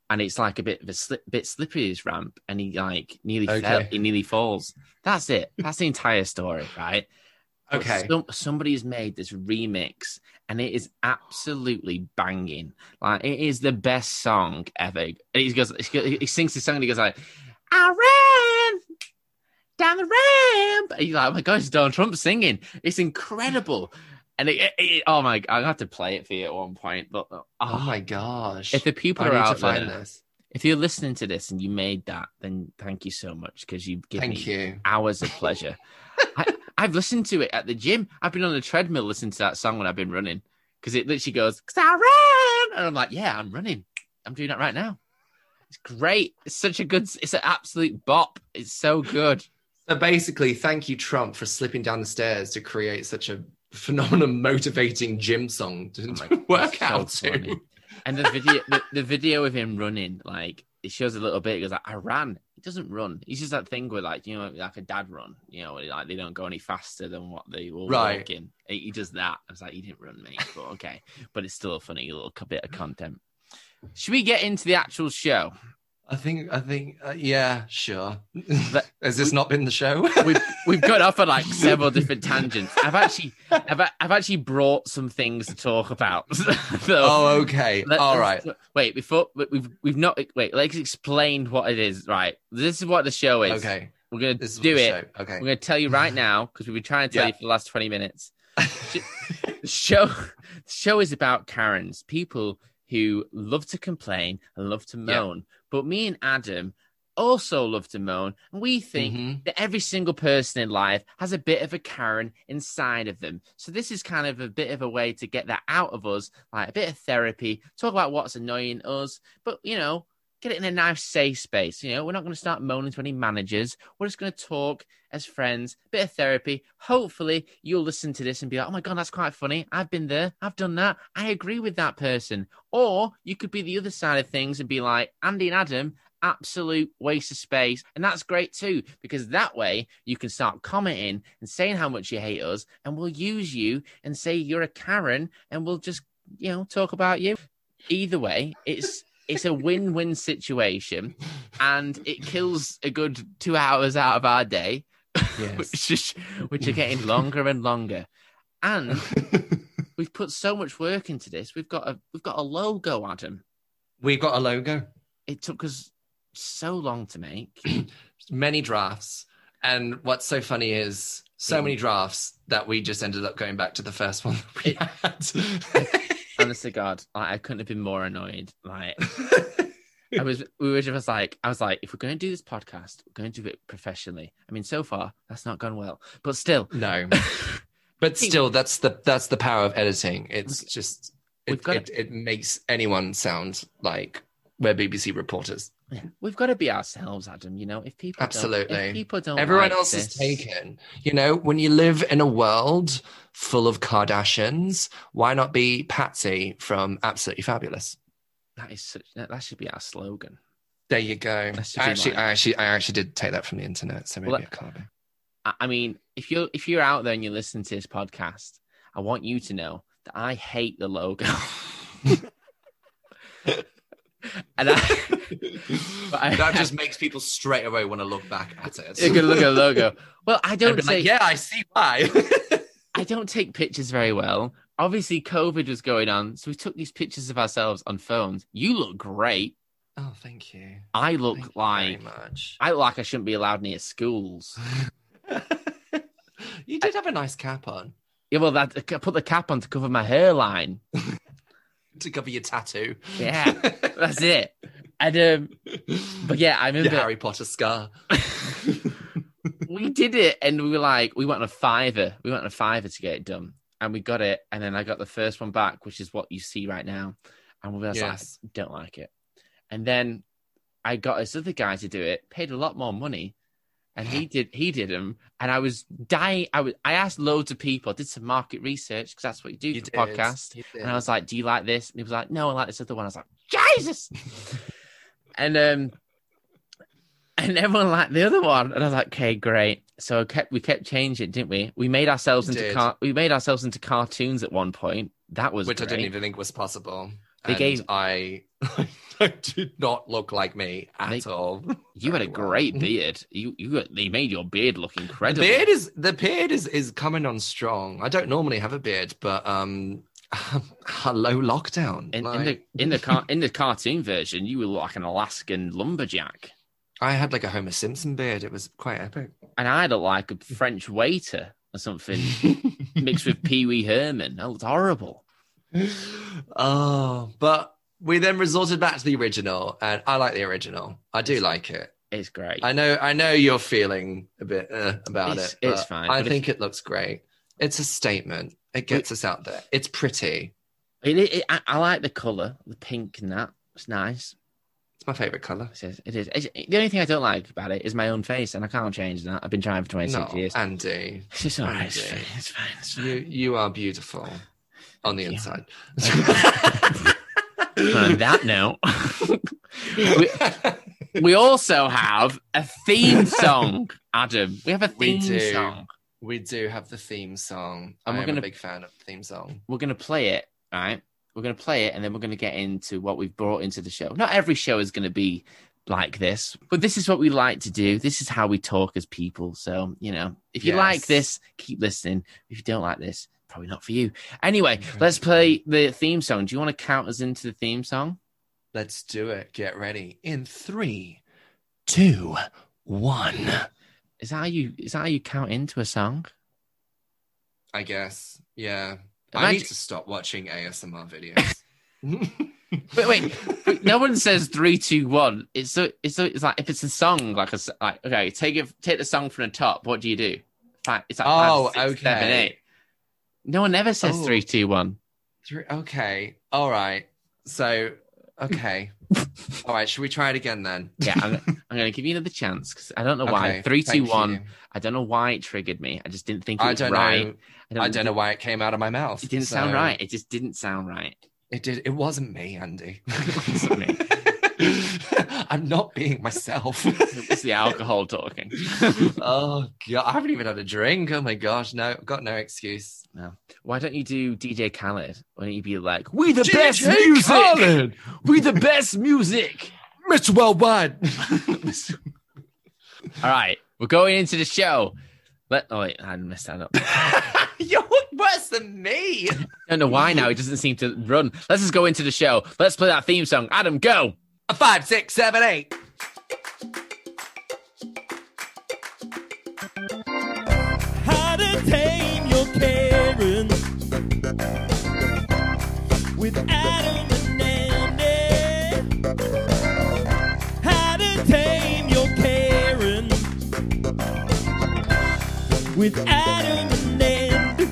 And it's like a bit of a slip, bit slippery his ramp, and he like nearly Okay. fell, he nearly falls. That's it. That's the entire story, right? Okay. Some, somebody's made this remix and it is absolutely banging. Like it is the best song ever. And he goes, he sings this song and he goes like, "I ran down the ramp." And you're like, "Oh my gosh, it's Donald Trump singing! It's incredible." And it, it- it- oh my, I have to play it for you at one point. But oh, Oh my gosh. if the people I are out there, this. if you're listening to this and you made that, then thank you so much because you've given Thank me you. hours of pleasure. I, I've listened to it at the gym. I've been on the treadmill listening to that song when I've been running because it literally goes, "'Cause I ran," and I'm like, yeah, I'm running. I'm doing that right now. It's great. It's such a good. It's an absolute bop. It's so good. So basically, thank you, Trump, for slipping down the stairs to create such a phenomenal, motivating gym song to, Oh work it's so out to. And the video, the, the video of him running, like it shows a little bit. He goes, like, "I ran." Doesn't run. He's just that thing where, like, you know, like a dad run. You know, like they don't go any faster than what they were Right. walking. He, does that. I was like, he didn't run, me, but okay. But it's still a funny little bit of content. Should we get into the actual show? I think, I think, uh, yeah, sure. Has this not been the show? We've we've got off on like several different tangents. I've actually I've, I've actually brought some things to talk about. so, oh, okay. let- All right. Wait, before we've we've not wait. Let's explain what it is. Right, this is what the show is. Okay. we're gonna This do it. show. Okay. We're gonna tell you right now because we've been trying to tell Yeah. you for the last twenty minutes. The show the show is about Karens, people who love to complain and love to Yeah. moan. But me and Adam also love to moan, and we think Mhm. that every single person in life has a bit of a Karen inside of them. So this is kind of a bit of a way to get that out of us, like a bit of therapy, talk about what's annoying us, but you know, get it in a nice safe space. You know, we're not going to start moaning to any managers. We're just going to talk as friends, bit of therapy. Hopefully, you'll listen to this and be like, "Oh my god, that's quite funny. I've been there. I've done that. I agree with that person." Or you could be the other side of things and be like, "Andy and Adam, absolute waste of space. And that's great too, because that way you can start commenting and saying how much you hate us, and we'll use you and say you're a Karen, and we'll just, you know, talk about you. Either way, it's it's a win-win situation, and it kills a good two hours out of our day, Yes. which is which are getting longer and longer. And we've put so much work into this. We've got a we've got a logo, Adam. We've got a logo, It took us so long to make. many drafts. And what's so funny is so Yeah. many drafts that we just ended up going back to the first one that we had. Honest to God, like, I couldn't have been more annoyed. Like I was, we were just like, I was like, if we're going to do this podcast, we're going to do it professionally. I mean, so far that's not gone well, but still, no. But still, that's the that's the power of editing. It's just it, it, it makes anyone sound like we're BBC reporters. We've got to be ourselves, Adam. You know, if people don't- Absolutely. if people don't, Everyone like else this, is taken. You know, when you live in a world full of Kardashians, why not be Patsy from Absolutely Fabulous? That is such. That, should be our slogan. There you go. I actually. I actually, I actually did take that from the internet, so maybe Well, it can't be. I, I mean, if you're if you're out there and you're listening to this podcast, I want you to know that I hate the logo. and I, but I that just makes people straight away want to look back at it. You can look at the logo. Well, I don't be say like, yeah, I see why. I don't take pictures very well. Obviously, COVID was going on, so we took these pictures of ourselves on phones. You look great. oh, thank you. I look Thank like very much. I look like I shouldn't be allowed near schools. you did have a nice cap on. Yeah, well, that I put the cap on to cover my hairline. To cover your tattoo. Yeah, that's it. And um, but yeah, I Your remember Harry Potter scar. we did it, and we were like, we went on a fiver. We went on a fiver to get it done, and we got it. And then I got the first one back, which is what you see right now. And we were Yes. like, don't like it. And then I got this other guy to do it, paid a lot more money, and he did he did them. And I was dying. I was I asked loads of people, did some market research because that's what you do You for did. podcast. You. And I was like, "Do you like this?" And he was like, "No, I like this other one." I was like, "Jesus!" and um, and everyone liked the other one, and I was like, "Okay, great." So I kept we kept changing, didn't we? We made ourselves We into car- we made ourselves into cartoons at one point. That was which I great. didn't even think was possible. They and gave- I, I did not look like me at They- all. You had a great beard. You you got, they made your beard look The incredible. beard is the beard is is coming on strong. I don't normally have a beard, but um, hello lockdown. in, in the in the car in the cartoon version, you were like an Alaskan lumberjack, I had like a Homer Simpson beard. It was quite epic. and I looked like a French waiter or something mixed with Pee Wee Herman. That was horrible. oh, but we then resorted back to the original, and I like the original. I do like it. It's great. I know, I know you're feeling a bit uh, about It's- it. it's fine, I think it looks great. It's a statement. It gets us out there. It's pretty. It, it, it- I, I like the color, the pink and that. It's nice. It's my favorite color. It is. It is. It's- the only thing I don't like about it is my own face, and I can't change that. I've been trying for 26 No, years. Andy, It's just all right. It's Andy. fine. It's fine. It's fine. you you are beautiful on the you. inside. On that note, we, we also have a theme song, Adam. We have a We theme do. song. we do have the theme song. And I we're am gonna- a big fan of the theme song. We're going to play it, right? We're going to play it, and then we're going to get into what we've brought into the show. Not every show is going to be like this, but this is what we like to do. This is how we talk as people. So, you know, if you Yes. like this, keep listening. If you don't like this, probably not for you. Anyway, let's play the theme song. Do you want to count us into the theme song? Let's do it. Get ready. In three, two, one. Is that how you is that how you count into a song? I guess. Yeah. I need to stop watching ASMR videos. But wait, but no one says three, two, one. It's so it's so it's like if it's a song, like a like okay, take it take the song from the top. What do you do? It's like Oh, five, six, seven, okay. eight. No one ever says Oh. three, two, one. Three, okay. All right. So, okay. All right. Should we try it again then? Yeah, I'm, I'm going to give you another chance because I don't know why. Okay, Three, two, one. you. I don't know why it triggered me. I just didn't think it I was don't right. know. I don't know why it came out of my mouth. It didn't so- sound right. It just didn't sound right. It did. It wasn't me, Andy. wasn't me. I'm not being myself. It was the alcohol talking. oh god, I haven't even had a drink. Oh my gosh, no, I've got no excuse. No. Why don't you do DJ Khaled? Why don't you be like, we the DJ best music, Khaled! we the best music. Mr. Worldwide. All right, we're going into the show. Let oh wait, I messed that up. You're worse than me. I don't know why now it doesn't seem to run. Let's just go into the show. Let's play that theme song. Adam, go. A five, six, seven, eight. How to tame your Karen with Adam and Andy. How to tame your Karen with Adam and Andy.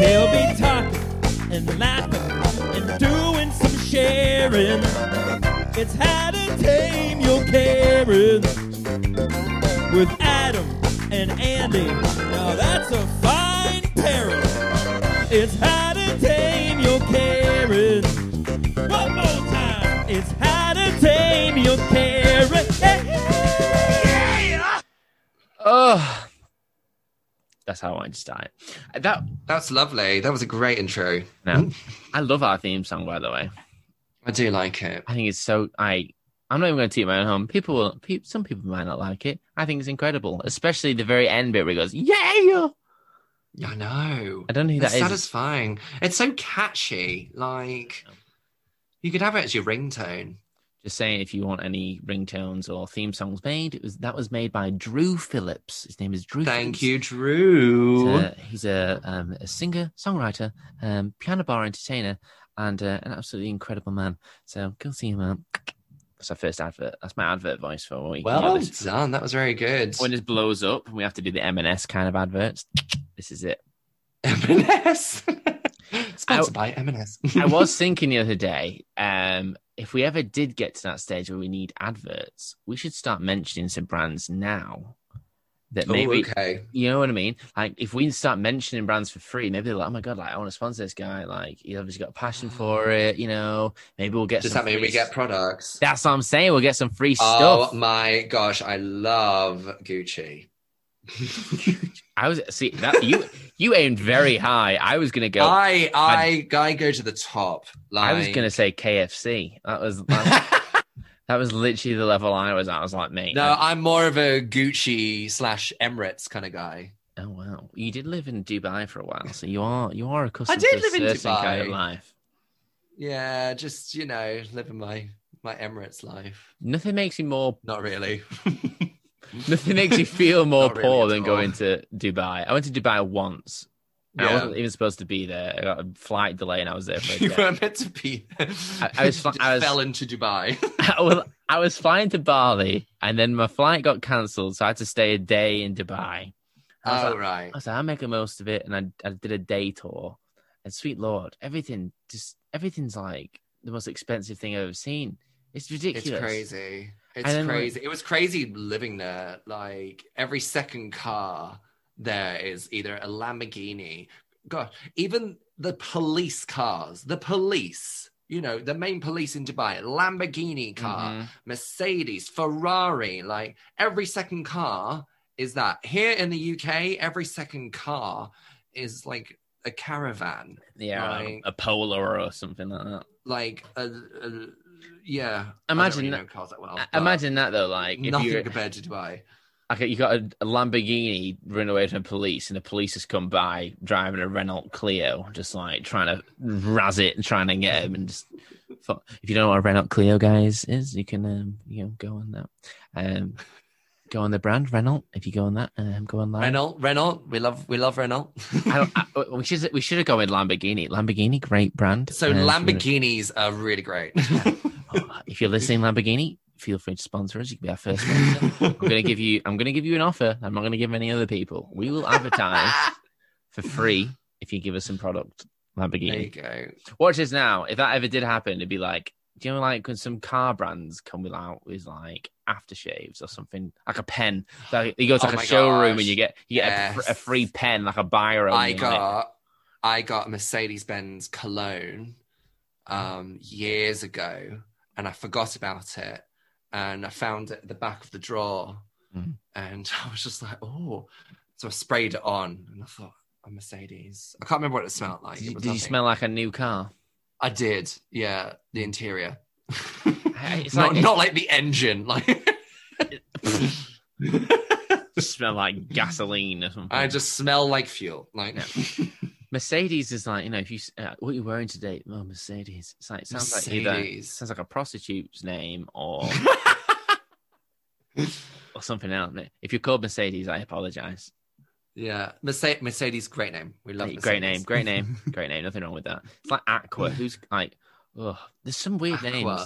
They'll be talking and laughing and doing some sharing. It's how to tame your Karen with Adam and Andy. Now that's a fine pairing. It's how to tame your Karen. One more time. It's how to tame your Karen. Yeah! Oh, that's how I wanted to start. That That's lovely. That was a great intro. no, I love our theme song. By the way, I do like it. I think it's so. I I'm not even going to toot my own home. People will. Pe- some people might not like it. I think it's incredible, especially the very end bit where he goes, "Yeah." I know. I don't know who It's that is. satisfying. It's so catchy. Like you could have it as your ringtone. Just saying, if you want any ringtones or theme songs made, it was that was made by Drew Phillips. His name is Drew. Thank Phillips. you, Drew. He's a, he's a, um, a singer, songwriter, um, piano bar entertainer, and uh, an absolutely incredible man. So go see him out. That's our first advert. That's my advert voice for you Well this- done. That was very good. when this blows up and we have to do the M&S kind of adverts. This is it. M&S. Sponsored by M&S. I was thinking the other day, um, if we ever did get to that stage where we need adverts, we should start mentioning some brands now. That Oh, maybe okay. you know what I mean. Like if we start mentioning brands for free, maybe they're like, "Oh my god, like I want to sponsor this guy." Like he obviously got a passion for it. You know, maybe we'll get. Does some that mean we get products? That's what I'm saying. We'll get some free Oh stuff. Oh my gosh, I love Gucci. I was see that you you aimed very high. I was gonna go. I I I go to the top. Like I was gonna say KFC. That was that, that was literally the level I was at. I was like, mate. No, I'm more of a Gucci slash Emirates kind of guy. Oh wow, you did live in Dubai for a while, so you are you are accustomed did to live in certain kind of Dubai. life. Yeah, just you know, living my my Emirates life. Nothing makes you more Not really. nothing makes you feel more really poor than all. going to Dubai. I went to Dubai once. I wasn't even supposed to be there. I got a flight delay and I was there for a you weren't meant to be. I- I was fl- Just I was- fell into Dubai. well, I was flying to Bali and then my flight got cancelled, so I had to stay a day in Dubai. I oh like, right. I was like, I'll make the most of it, and I, I did a day tour. And sweet lord, everything just everything's like the most expensive thing I've ever seen. It's ridiculous. It's crazy. It's then, like- crazy. it was crazy living there. Like every second car there is either a Lamborghini. God, even the police cars, the police, you know, the main police in Dubai, Lamborghini car, Mhm. Mercedes, Ferrari, like every second car is that. Here in the UK, every second car is like a caravan. Yeah, Like- a Polo or something like that. Like a, a yeah. Imagine that- cars that well. Imagine that though, like if nothing compared to Dubai. Okay, you got a, a Lamborghini running away from police, and the police has come by driving a Renault Clio, just like trying to razz it and trying to get him. And just if you don't know what a Renault Clio, guys, is, you can um, you know go on that, um, go on the brand Renault. If you go on that, um, go online. Renault, Renault, we love we love Renault. I don't, I, we should we should have gone with Lamborghini. Lamborghini, great brand. so Uh, if you wanna- Lamborghinis are really great. Oh, if you're listening, Lamborghini, feel free to sponsor us. You can be our first sponsor. I'm gonna give you. I'm gonna give you an offer. I'm not gonna give any other people. We will advertise for free if you give us some product. there you Lamborghini. go. Watch this now. If that ever did happen, it'd be like, do you know, like when some car brands come out with like aftershaves or something, like a pen. Like you go to Oh like a showroom gosh. and you get you get a, a free pen, like a buyer. I only on it. got I got Mercedes Benz cologne um years ago and I forgot about it and I found it at the back of the drawer Mhm. and I was just like, oh. So I sprayed it on and I thought, a Mercedes. I can't remember what it smelled like. Did, you, did you smell like a new car? I did, yeah, the interior. It's not, like- not like the engine. Like smell like gasoline or something. I just smell like fuel. Like Mercedes is like you know if you uh, what are you wearing today? Oh, Mercedes. It's like it sounds like either sounds like a prostitute's name or or something else. If you're called Mercedes, I apologize. yeah, Mercedes, Mercedes, great name. We love Mercedes. Great name, great name, great name. Nothing wrong with that. It's like Aqua. Who's like, oh, there's some weird names.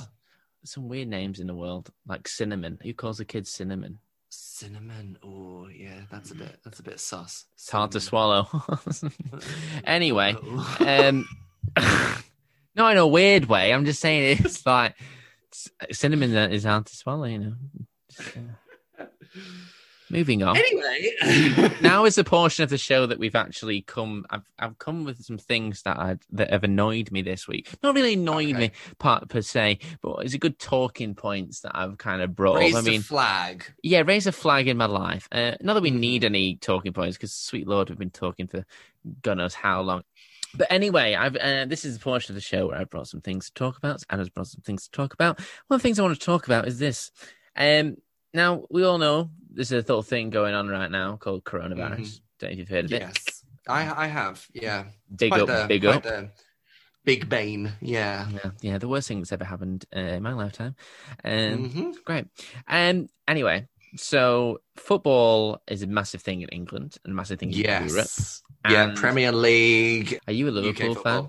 Some weird names in the world, like cinnamon. Who calls a kid cinnamon? Cinnamon. Oh yeah, that's a bit. That's a bit sus. It's hard to swallow. anyway, Oh. um, no, in a weird way. I'm just saying it's like cinnamon that is hard to swallow. You know. Just, uh, moving on. anyway, Now is the portion of the show that we've actually come. I've I've come with some things that I that have annoyed me this week. Not really annoyed Okay. me part per se, but it's a good talking points that I've kind of brought raise up. I mean, flag. yeah, raise a flag in my life. Uh, not that we Mhm. need any talking points, because sweet lord, we've been talking for God knows how long. But anyway, I've uh, this is the portion of the show where I brought some things to talk about. Anna's brought some things to talk about. One of the things I want to talk about is this. Um, now we all know there's a little thing going on right now called coronavirus. Mhm. Don't know if you've heard of it. Yes, I I have. Yeah, Big Quite up, the- big up. the Big Bane. Yeah. Yeah, yeah, the worst thing that's ever happened uh, in my lifetime. Um, Mhm. Great. Um. Anyway, so football is a massive thing in England and a massive thing in Europe. Yes. Yeah. Premier League. Are you a Liverpool fan?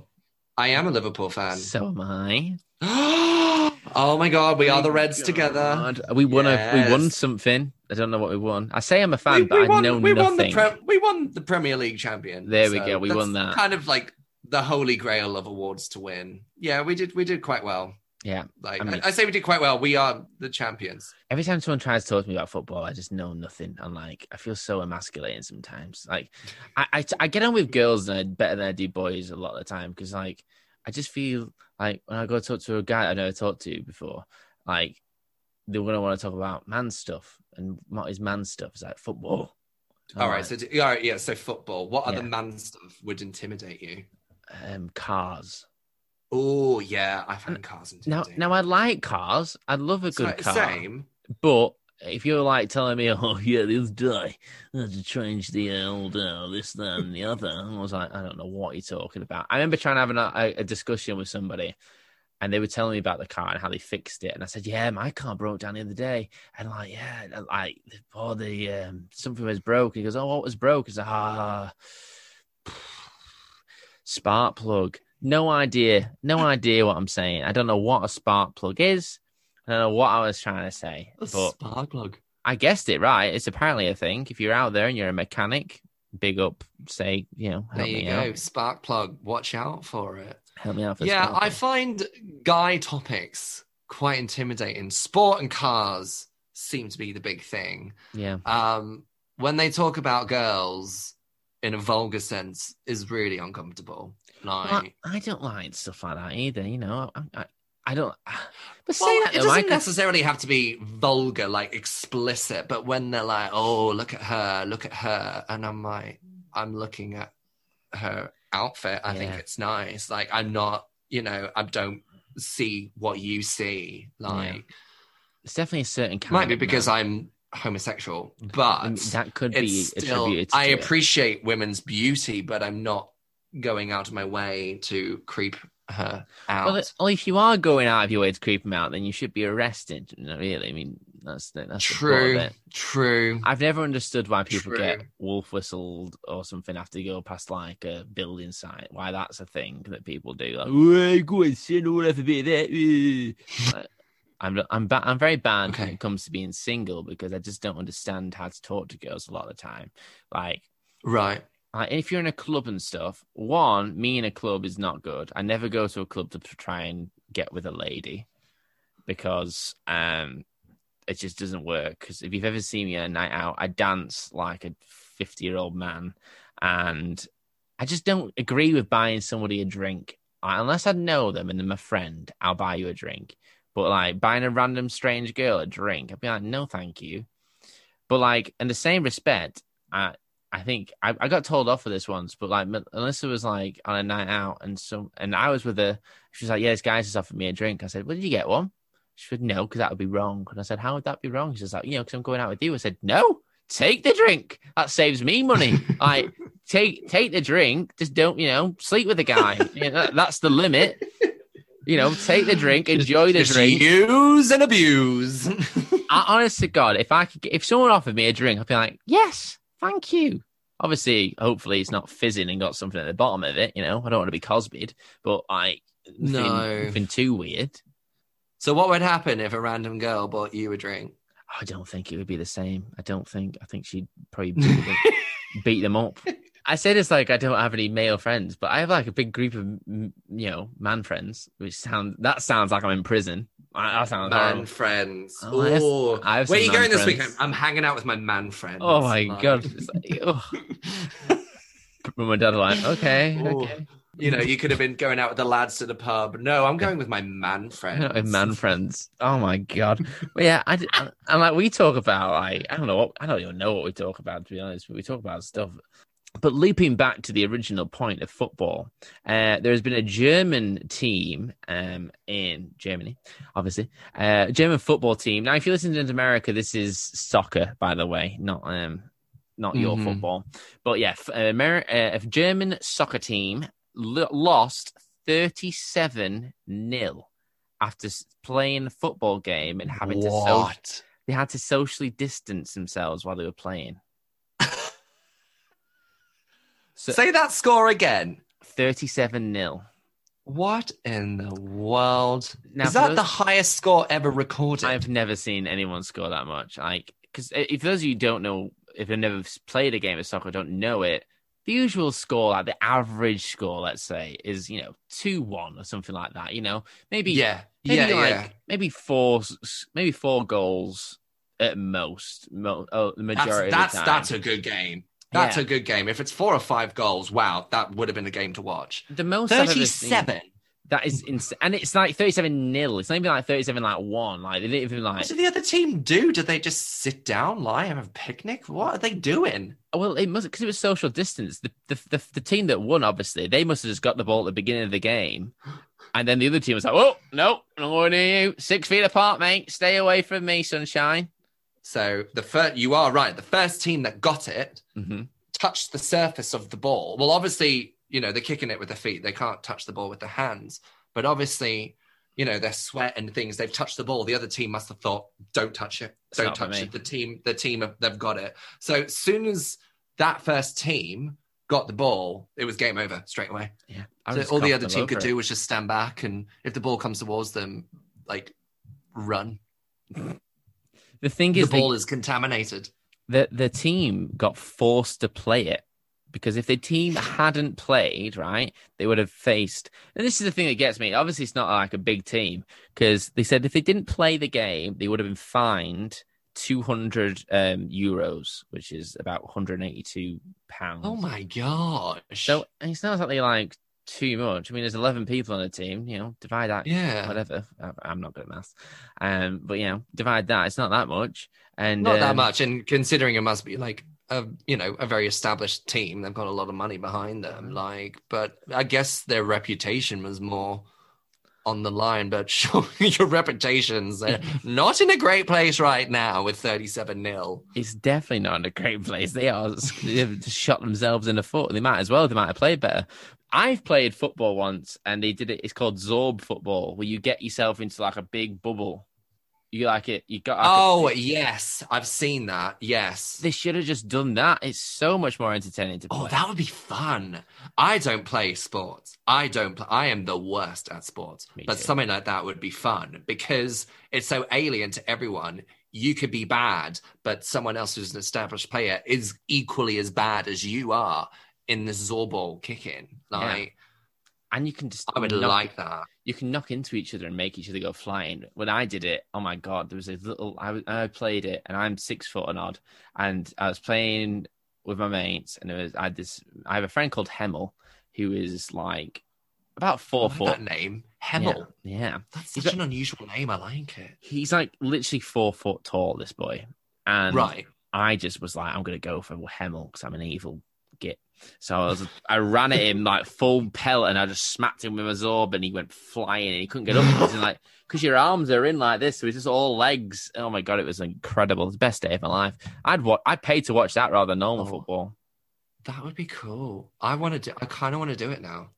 I am a Liverpool fan. So am I. oh my god, we are the oh Reds together. We won a we won something. I don't know what we won. I say I'm a fan, We, but we I won, know we won the pre- we won the Premier League champion. There we go, we won that. Kind of like the holy grail of awards to win. Yeah, we did we did quite well. yeah. Like I I, mean- I say we did quite well. We are the champions. Every time someone tries to talk to me about football, I just know nothing. I'm like, I feel so emasculating sometimes. Like, I I, I get on with girls than I, better than I do boys a lot of the time because like I just feel like when I go talk to a guy I never talked to before, like they're gonna want to talk about man stuff and what is man stuff? It's like football. All right, Like, so d- all right, yeah, so football. What other Yeah. man stuff would intimidate you? um, cars. Oh yeah, I find cars Now, intimidating. now I like cars. I love a good So- car. Same. But if you're like telling me, oh yeah, this day I had to change the old uh, this, that, and the other, I was like, I don't know what you're talking about. I remember trying to have an, a, a discussion with somebody, and they were telling me about the car and how they fixed it, and I said, yeah, my car broke down the other day, and like, yeah, like, oh, the um, something was broke. He goes, oh, what was broke? Like, ah, spark plug. No idea, no idea what I'm saying. I don't know what a spark plug is. I don't know what I was trying to say, A but spark plug. I guessed it right. It's apparently a thing. If you're out there and you're a mechanic, big up, say, you know, There you go. out. Spark plug. Watch out for it. Help me out for yeah, I find guy topics quite intimidating. Sport and cars seem to be the big thing. yeah. Um, when they talk about girls in a vulgar sense, is really uncomfortable. Like, Well, I don't like stuff like that either. You know, I, I, I don't. But say well, that, it doesn't Michael. necessarily have to be vulgar, like explicit. But when they're like, "Oh, look at her, look at her," and I'm like, I'm looking at her outfit. I think it's nice. Like, I'm not, you know, I don't see what you see. Like, It's definitely a certain kind. might be because man. I'm homosexual, mm, but mm, that could be still. attributed. I to it. appreciate women's beauty, but I'm not going out of my way to creep her out. Well, well, if you are going out of your way to creep them out, then you should be arrested. You know, really, I mean, that's that's true, true. I've never understood why people True. get wolf whistled or something after they go past like a building site. Why that's a thing that people do. Like, "Hey, go and sin or whatever bit of that. I'm I'm ba- I'm very bad when it comes to being single because I just don't understand how to talk to girls a lot of the time. Like, Right. Like if you're in a club and stuff, one, me in a club is not good. I never go to a club to try and get with a lady because um it just doesn't work. Because if you've ever seen me at a night out, I dance like a 50 year old man, and I just don't agree with buying somebody a drink Uh, unless I know them and they're my friend. I'll buy you a drink, but like buying a random strange girl a drink, I'd be like, no, thank you. But like in the same respect, I I think I, I got told off for this once, but like Melissa was like on a night out and so and I was with her. She was like, "Yeah, this guy's just offered me a drink." I said, "Well, did you get one?" She said, "No, because that would be wrong." And I said, "How would that be wrong?" She was like, "You know, because I'm going out with you." I said, "No, take the drink. That saves me money. like take take the drink. Just don't you know sleep with the guy. You know, that- that's the limit. You know, take the drink, enjoy the drink." Use and abuse. I, honest to God, if I could, get, if someone offered me a drink, I'd be like, yes, thank you. Obviously, hopefully, it's not fizzing and got something at the bottom of it. You know, I don't want to be Cosby'd, but I No. nothing, nothing too weird. so what would happen if a random girl bought you a drink? I don't think it would be the same. I don't think. I think she'd probably beat them, beat them up. I say this like I don't have any male friends, but I have like a big group of you know man friends, which sound that sounds like I'm in prison. I- That sounds Man horrible. friends. Oh, I have- I have Where are you going man this weekend? I'm hanging out with my man friends. Oh my Like- god! Like. Mum and dad like, okay, Ooh. okay. You know, you could have been going out with the lads to the pub. No, I'm going with my man friends. With man friends. Oh my god. But yeah, I, I, and like we talk about like I don't know what I don't even know what we talk about to be honest, but we talk about stuff. But looping back to the original point of football, uh, there has been a German team um, in Germany, obviously, uh, German football team. Now, if you listen to America, this is soccer, by the way, not um, not your Mhm. football. But yeah, uh, Amer- uh, a German soccer team lo- lost 37 nil after playing a football game and having to so- what? they had to socially distance themselves while they were playing. So Say that score again. 37 nil. What in the world? Now, Is that those- the highest score ever recorded? I've never seen anyone score that much. Like, because eh, if those of you don't know, if you've never played a game of soccer, don't know it, the usual score, like the average score, let's say, is you know two one or something like that. You know, maybe yeah, maybe yeah, like yeah. maybe four, maybe four goals at most. Mo- oh, the majority that's time. that's a good game. That's Yeah. a good game. If it's four or five goals, wow, that would have been a game to watch. the most I've ever seen- Thirty-seven. That is insane, and it's like thirty-seven nil. It's not even like thirty-seven like one. Like they didn't even like. What did the other team do? Did they just sit down, lie, have a picnic? What are they doing? Well, it must because it was social distance. The, the the the team that won, obviously, they must have just got the ball at the beginning of the game, and then the other team was like, "Oh no, I'm going near you. Six feet apart, mate. Stay away from me, sunshine." So the first, you are right. The first team that got it Mm-hmm. touched the surface of the ball. Well, obviously, you know they're kicking it with their feet. They can't touch the ball with their hands. But obviously, you know their sweat and things. They've touched the ball. The other team must have thought, "Don't touch it. Don't not touch it." The team, the team, have, they've got it. So as soon as that first team got the ball, it was game over straight away. Yeah, So all the other team could it. do was just stand back, and if the ball comes towards them, like run. The thing is, The ball they, is contaminated. the the team got forced to play it because if the team hadn't played right, they would have faced. And this is the thing that gets me. Obviously, it's not like a big team because they said if they didn't play the game, they would have been fined. 200 um, euros, which is about 182 pounds. Oh my gosh! So it's not exactly like too much. I mean, there's 11 people on a team. You know, divide that. yeah, Whatever. I- I'm not good at maths. Um, but you know, divide that. It's not that much. And not that um, much. And considering it must be like a you know a very established team, they've got a lot of money behind them. Mm-hmm. Like, but I guess their reputation was more on the line. But sure, your reputations are not in a great place right now with thirty-seven nil. It's definitely not in a great place. They are they've shot themselves in the foot. They might as well. They might have played better. I've played football once, and they did it. It's called Zorb football, where you get yourself into like a big bubble. You like it. You got. like, a- Oh yes, I've seen that. Yes. they should have just done that. It's so much more entertaining to oh, play. Oh, that would be fun. I don't play sports. I don't. Play, I am the worst at sports. Me But too. something like that would be fun because it's so alien to everyone. You could be bad, but someone else who's an established player is equally as bad as you are in the Zorball kicking. Like and you can just. I would knock- like that. you can knock into each other and make each other go flying. When I did it, oh my god, there was a little. I I played it, and I'm six foot and odd, and I was playing with my mates, and it was I had this. I have a friend called Hemmel, who is like about four like foot. that name, Hemmel. Yeah, yeah. That's He's such got- an unusual name. I like it. he's like literally four foot tall. This boy, and right. I just was like, I'm gonna go for Hemmel because I'm an evil git. So I was, I ran at him like full pelt, and I just smacked him with my zorb, and he went flying, and he couldn't get up. Because like, because your arms are in like this, so it's just all legs. Oh my god, it was incredible. It's the best day of my life. I'd watch, I paid to watch that rather than normal Oh. football. That would be cool. I want to do. I kind of want to do it now.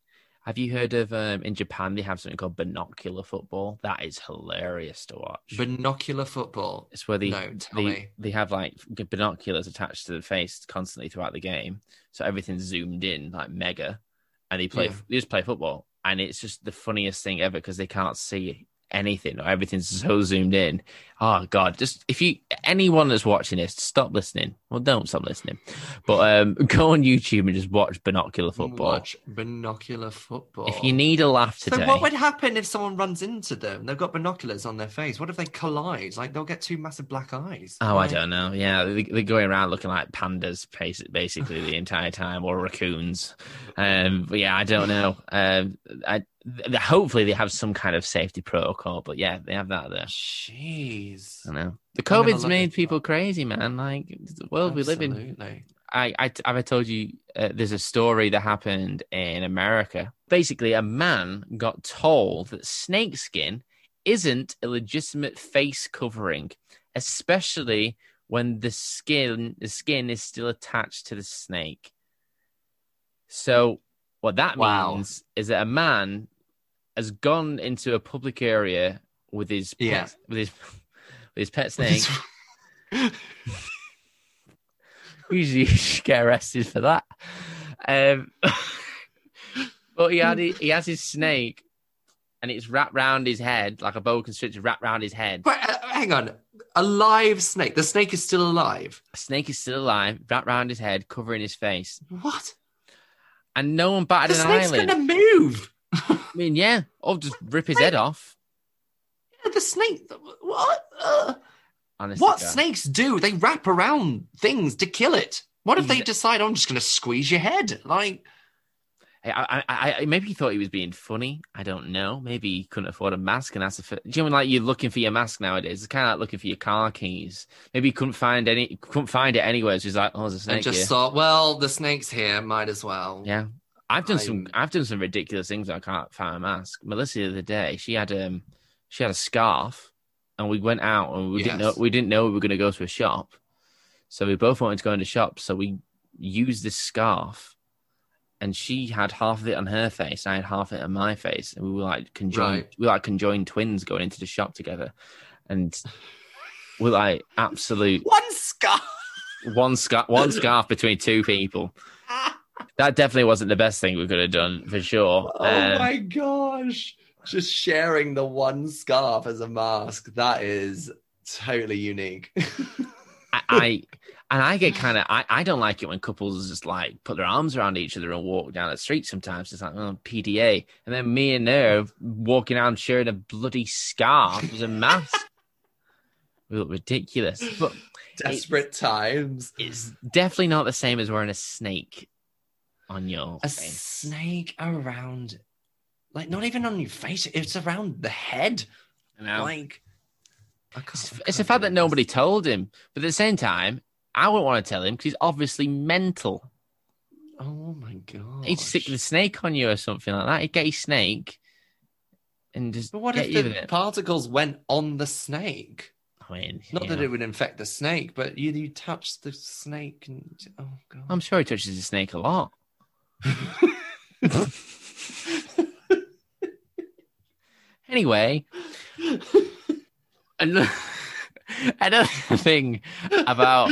Have you heard of um, in Japan they have something called binocular football? That is hilarious to watch. Binocular football. It's where they no, they, they have like binoculars attached to the face constantly throughout the game, so everything's zoomed in like mega, and they play Yeah. they just play football, and it's just the funniest thing ever because they can't see anything or everything's so zoomed in. Oh god, just if you anyone that's watching this, stop listening. Well, don't stop listening, but um, go on YouTube and just watch binocular football. Watch binocular football. If you need a laugh today, so what would happen if someone runs into them? They've got binoculars on their face. What if they collide? Like they'll get two massive black eyes. Oh, I don't know. Yeah, they- they're going around looking like pandas basically the entire time, or raccoons. Um, but yeah, I don't know. Um, I, hopefully they have some kind of safety protocol. But yeah, they have that there. Jeez. I know the COVID's made people crazy, man. Like the world we live in. I, I have I told you uh, there's a story that happened in America. Basically, a man got told that snakeskin isn't a legitimate face covering, especially when the skin the skin is still attached to the snake. So what that Wow. means is that a man has gone into a public area with his pet, Yeah. with his with his pet snake. Usually you should get arrested for that. Um, But he had he has his snake, and it's wrapped round his head like a boa constrictor wrapped round his head. But uh, hang on, a live snake. The snake is still alive. A snake is still alive, wrapped round his head, covering his face, What? and no one batted The an snake's eyelid. gonna move. I mean, yeah, I'll just rip his head off. the snake. What? Uh, Honestly, what God. snakes do? They wrap around things to kill it. What if they decide I'm just gonna squeeze your head? Like, I, I, I, maybe he thought he was being funny. I don't know. Maybe he couldn't afford a mask and that's a. Do you know like you're looking for your mask nowadays? It's kind of like looking for your car keys. Maybe he couldn't find any, couldn't find it anywhere. So he's like, "Oh, there's a snake. and just here." thought, well, the snake's here. Might as well. Yeah, I've done some. I'm- I've done some ridiculous things. I can't find a mask. Melissa the other day, she had um, she had a scarf, and we went out and we didn't know we didn't know we were going to go to a shop, so we both wanted to go into shop. So we used this scarf, and she had half of it on her face, I had half of it on my face, and we were like conjoined. Right. We were like conjoined twins going into the shop together, and we're like absolute One scarf. one scarf one scarf between two people. That definitely wasn't the best thing we could have done for sure. Oh Um, my gosh. Just sharing the one scarf as a mask. That is totally unique. I, I and I get kind of I, I don't like it when couples just like put their arms around each other and walk down the street. Sometimes it's like oh, PDA, and then me and her walking around sharing a bloody scarf as a mask. we look ridiculous, but Desperate times. it's definitely not the same as wearing a snake on your A face. snake around, like not even on your face. It's around the head. You know? Like, I can't- It's, I it's the fact that nobody told him, but at the same time, I wouldn't want to tell him because he's obviously mental. Oh my god. He'd stick the snake on you or something like that. He'd get his snake and just But what get if the particles went on the snake? I mean, Not you that it would infect the snake, but you you touch the snake and oh god. I'm sure he touches the snake a lot. Anyway, another, another thing about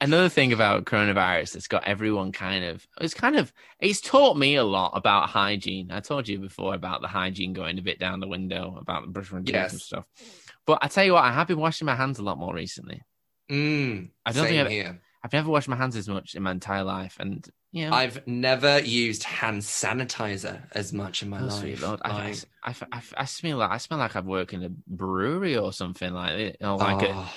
another thing about coronavirus that's got everyone kind of it's kind of it's taught me a lot about hygiene. I told you before about the hygiene going a bit down the window about the brushing my teeth and stuff. But I tell you what, I have been washing my hands a lot more recently. Mm, I don't same think I've, here. I've never washed my hands as much in my entire life, and know, I've never used hand sanitizer as much in my Oh, life. Lord. I, I, Like, I, I, I smell like I smell like I work in a brewery or something like it, or like a oh.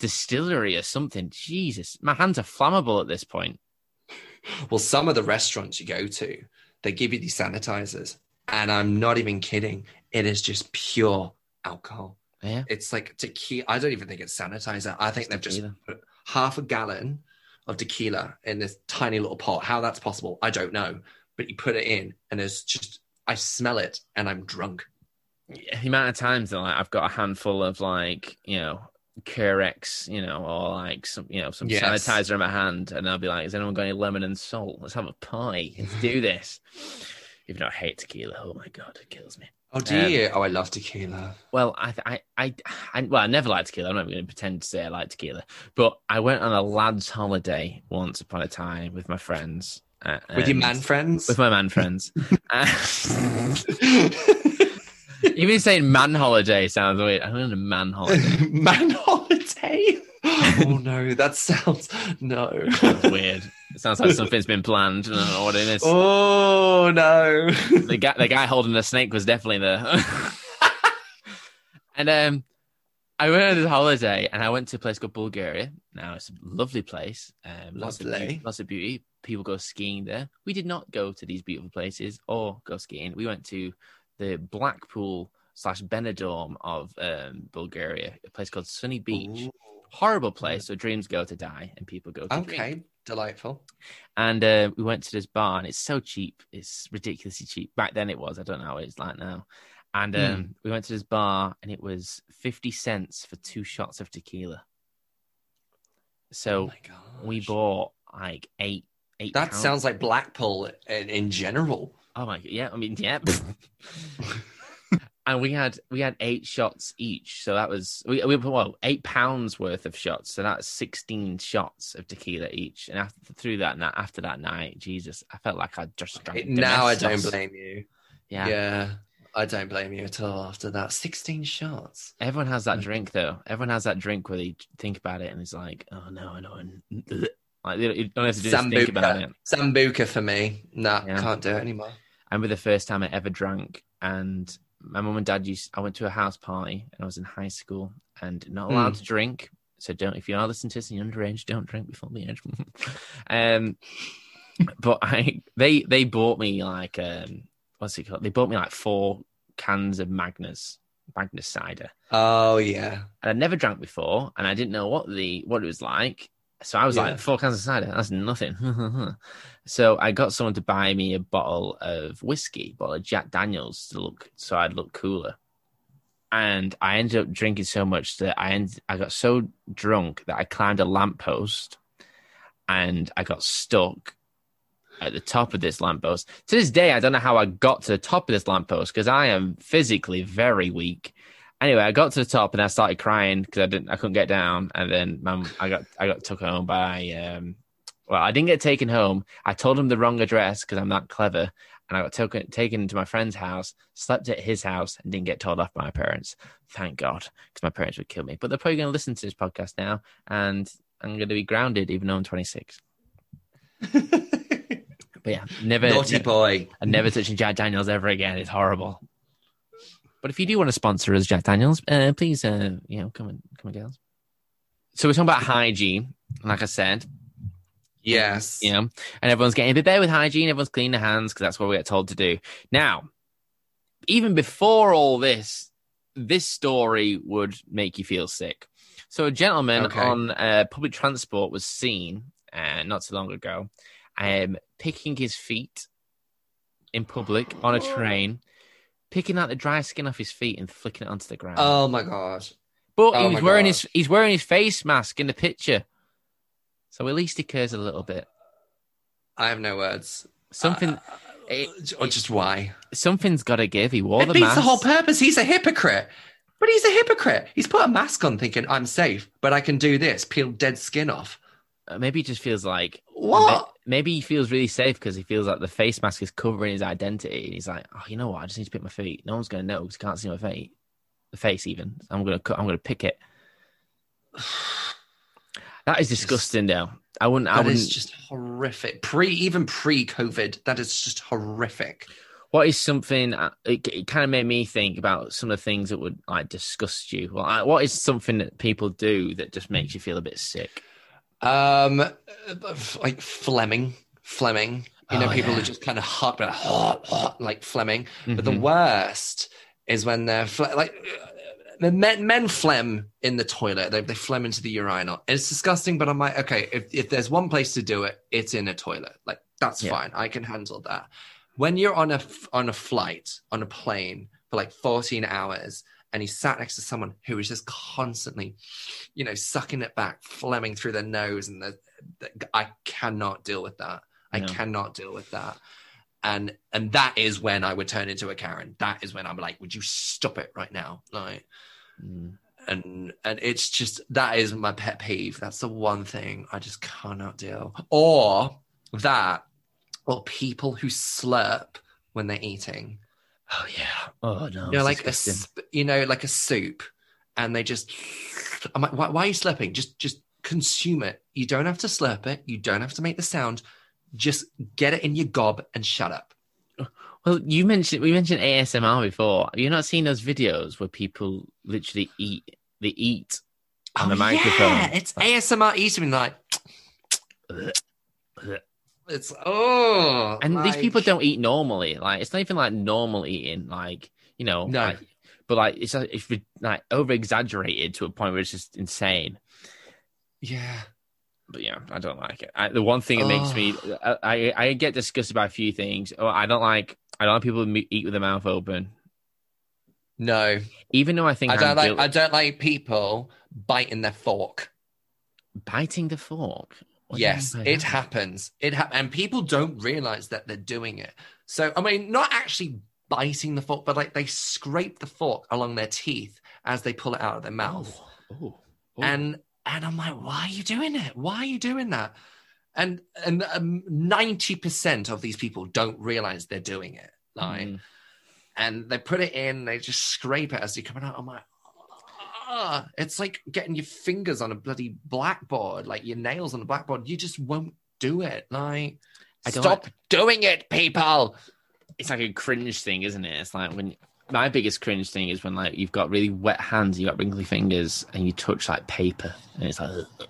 distillery or something. Jesus, my hands are flammable at this point. Well, some of the restaurants you go to, they give you these sanitizers, and I'm not even kidding. It is just pure alcohol. Yeah, It's like tequila. I don't even think it's sanitizer. I think It's they've tequila. just put half a gallon of tequila in this tiny little pot. How that's possible, I don't know. But you put it in, and it's just I smell it, and I'm drunk. the amount of times that like I've got a handful of like you know Carex, you know, or like some you know some Yes. sanitizer in my hand, and I'll be like, "Has anyone got any lemon and salt? Let's have a pie. Let's do this." Even though I hate tequila, oh my god, it kills me. Oh, do Um, you? Oh, I love tequila. Well, I, I, I, I, well, I never liked tequila. I'm not going to pretend to say I like tequila, but I went on a lads' holiday once upon a time with my friends. uh, With your man friends? With my man friends. Even saying man holiday sounds weird. I'm on a man holiday. man holiday? oh no, that sounds no. Sounds weird. It sounds like something's been planned. I don't know what it is. Oh no. the guy the guy holding the snake was definitely there. and um I went on this holiday and I went to a place called Bulgaria. Now it's a lovely place. Um lots of Lovely. beauty, lots of beauty. People go skiing there. We did not go to these beautiful places or go skiing. We went to the Blackpool slash Benidorm of um, Bulgaria, a place called Sunny Beach. Horrible place so dreams go to die and people go to drink. Okay, delightful. And uh, we went to this bar, and it's so cheap. It's ridiculously cheap. Back then, it was. I don't know how it's like now. And Hmm. um, we went to this bar, and it was fifty cents for two shots of tequila. So oh we bought like eight. Eight. That pounds. sounds like Blackpool in, in general. Oh my god! Yeah, I mean, yeah. and we had we had eight shots each. So that was we we put well eight pounds worth of shots. So that's sixteen shots of tequila each. And after through that night, after that night, Jesus, I felt like I just drank. now I don't blame you. Yeah. Yeah. I don't blame you at all after that. 16 shots. Everyone has that mm. drink though. Everyone has that drink where they think about it and it's like, oh no, I know. Like you don't have to do is think about it. Sambuca. Sambuca for me. Nah, Yeah. can't do it anymore. I remember the first time I ever drank, and my mum and dad used. I went to a house party, and I was in high school, and not allowed Mm. to drink. So don't. If you're not listening to this and you're underage, don't drink before the age. um, but I they they bought me like um what's it called? They bought me like four cans of Magners Magners cider, Oh, yeah. and I'd never drank before, and I didn't know what the what it was like. So I was Yeah. like, four cans of cider, that's nothing. so I got someone to buy me a bottle of whiskey, bottle of Jack Daniels to look so I'd look cooler. And I ended up drinking so much that I ended, I got so drunk that I climbed a lamppost and I got stuck at the top of this lamppost. To this day, I don't know how I got to the top of this lamppost because I am physically very weak. Anyway, I got to the top and I started crying because I didn't, I couldn't get down. And then mum, I got, I got took home by, um, well, I didn't get taken home. I told him the wrong address because I'm that clever, and I got taken taken to my friend's house, slept at his house, and didn't get told off by my parents. Thank God, because my parents would kill me. But they're probably going to listen to this podcast now, and I'm going to be grounded, even though I'm 26. But yeah, never, Naughty boy. I'm never touching Jack Daniels ever again. It's horrible. But if you do want to sponsor us, Jack Daniels, uh, please, uh, you know, come and come and get us. So we're talking about hygiene, like I said, Yes. you know, and everyone's getting a bit better with hygiene. Everyone's cleaning their hands because that's what we get told to do. Now, even before all this, this story would make you feel sick. So a gentleman Okay. on uh, public transport was seen uh, not so long ago, um, picking his feet in public on a train, picking out the dry skin off his feet and flicking it onto the ground. Oh, my God. But Oh he was wearing his he's wearing his face mask in the picture, so at least he cares a little bit. I have no words. Something Uh, it- or just why? something's got to give. He wore It the beats mask. the whole purpose. He's a hypocrite. But he's a hypocrite. He's put a mask on thinking, I'm safe, but I can do this, peel dead skin off. Uh, Maybe he just feels like What? Maybe he feels really safe because he feels like the face mask is covering his identity. And he's like, oh, you know what? I just need to pick my feet. No one's going to know because can't see my face, the face even. I'm gonna cut. I'm gonna pick it. That is disgusting, though. I wouldn't. I That wouldn't. is just horrific. Pre, even pre-COVID, that is just horrific. what is something uh, it, it kind of made me think about some of the things that would like disgust you well I, what is something that people do that just makes you feel a bit sick Um, like phlegming, phlegming. You know, Oh, people yeah. are just kind of hot, but hot, hot, like phlegming. But the Mhm. worst is when they're fle- like the men, men phlegm in the toilet. They, they phlegm into the urinal. It's disgusting, but I'm like, okay, if, if there's one place to do it, it's in a toilet. Like that's Yeah. fine. I can handle that. When you're on a on a flight on a plane for like 14 hours and you sat next to someone who is just constantly, you know, sucking it back, phlegming through their nose, and the, the- I cannot deal with that. I No. cannot deal with that and and that is when I would turn into a Karen. That is when I'm like, would you stop it right now? Like, Mm. and and it's just that is my pet peeve. That's the one thing I just cannot deal. Or that, or people who slurp when they're eating. oh yeah oh no you know, like a disgusting. sp- you know, like a soup, and they just. I'm like, why, why are you slurping? Just just consume it. You don't have to slurp it. You don't have to make the sound. Just get it in your gob and shut up. well you mentioned we mentioned asmr before have you not seen those videos where people literally eat they eat on oh, the microphone Oh, Yeah, it's ASMR eating like it's oh and these people don't eat normally like it's not even like normal eating like you know No. like, but like it's like, it's like over exaggerated to a point where it's just insane Yeah. But yeah, I don't like it. I, the one thing that makes me, I, I, I get disgusted by a few things. Oh, I don't like, I don't like people who eat with their mouth open. No. Even though I think I I'm don't like guilty- I don't like people biting their fork. biting the fork. What yes, it happens. It ha- and people don't realize that they're doing it. So I mean, not actually biting the fork, but like they scrape the fork along their teeth as they pull it out of their mouth. Oh, oh, oh. And and I'm like, why are you doing it? Why are you doing that? And and ninety percent of these people don't realize they're doing it. Like, Mm. and they put it in, they just scrape it as you're coming out. I'm like, ah, it's like getting your fingers on a bloody blackboard, like your nails on a blackboard. You just won't do it. Like, I don't stop doing it, people. it's like a cringe thing, isn't it? It's like when my biggest cringe thing is when like you've got really wet hands, you got wrinkly fingers, and you touch like paper, and it's like. ugh.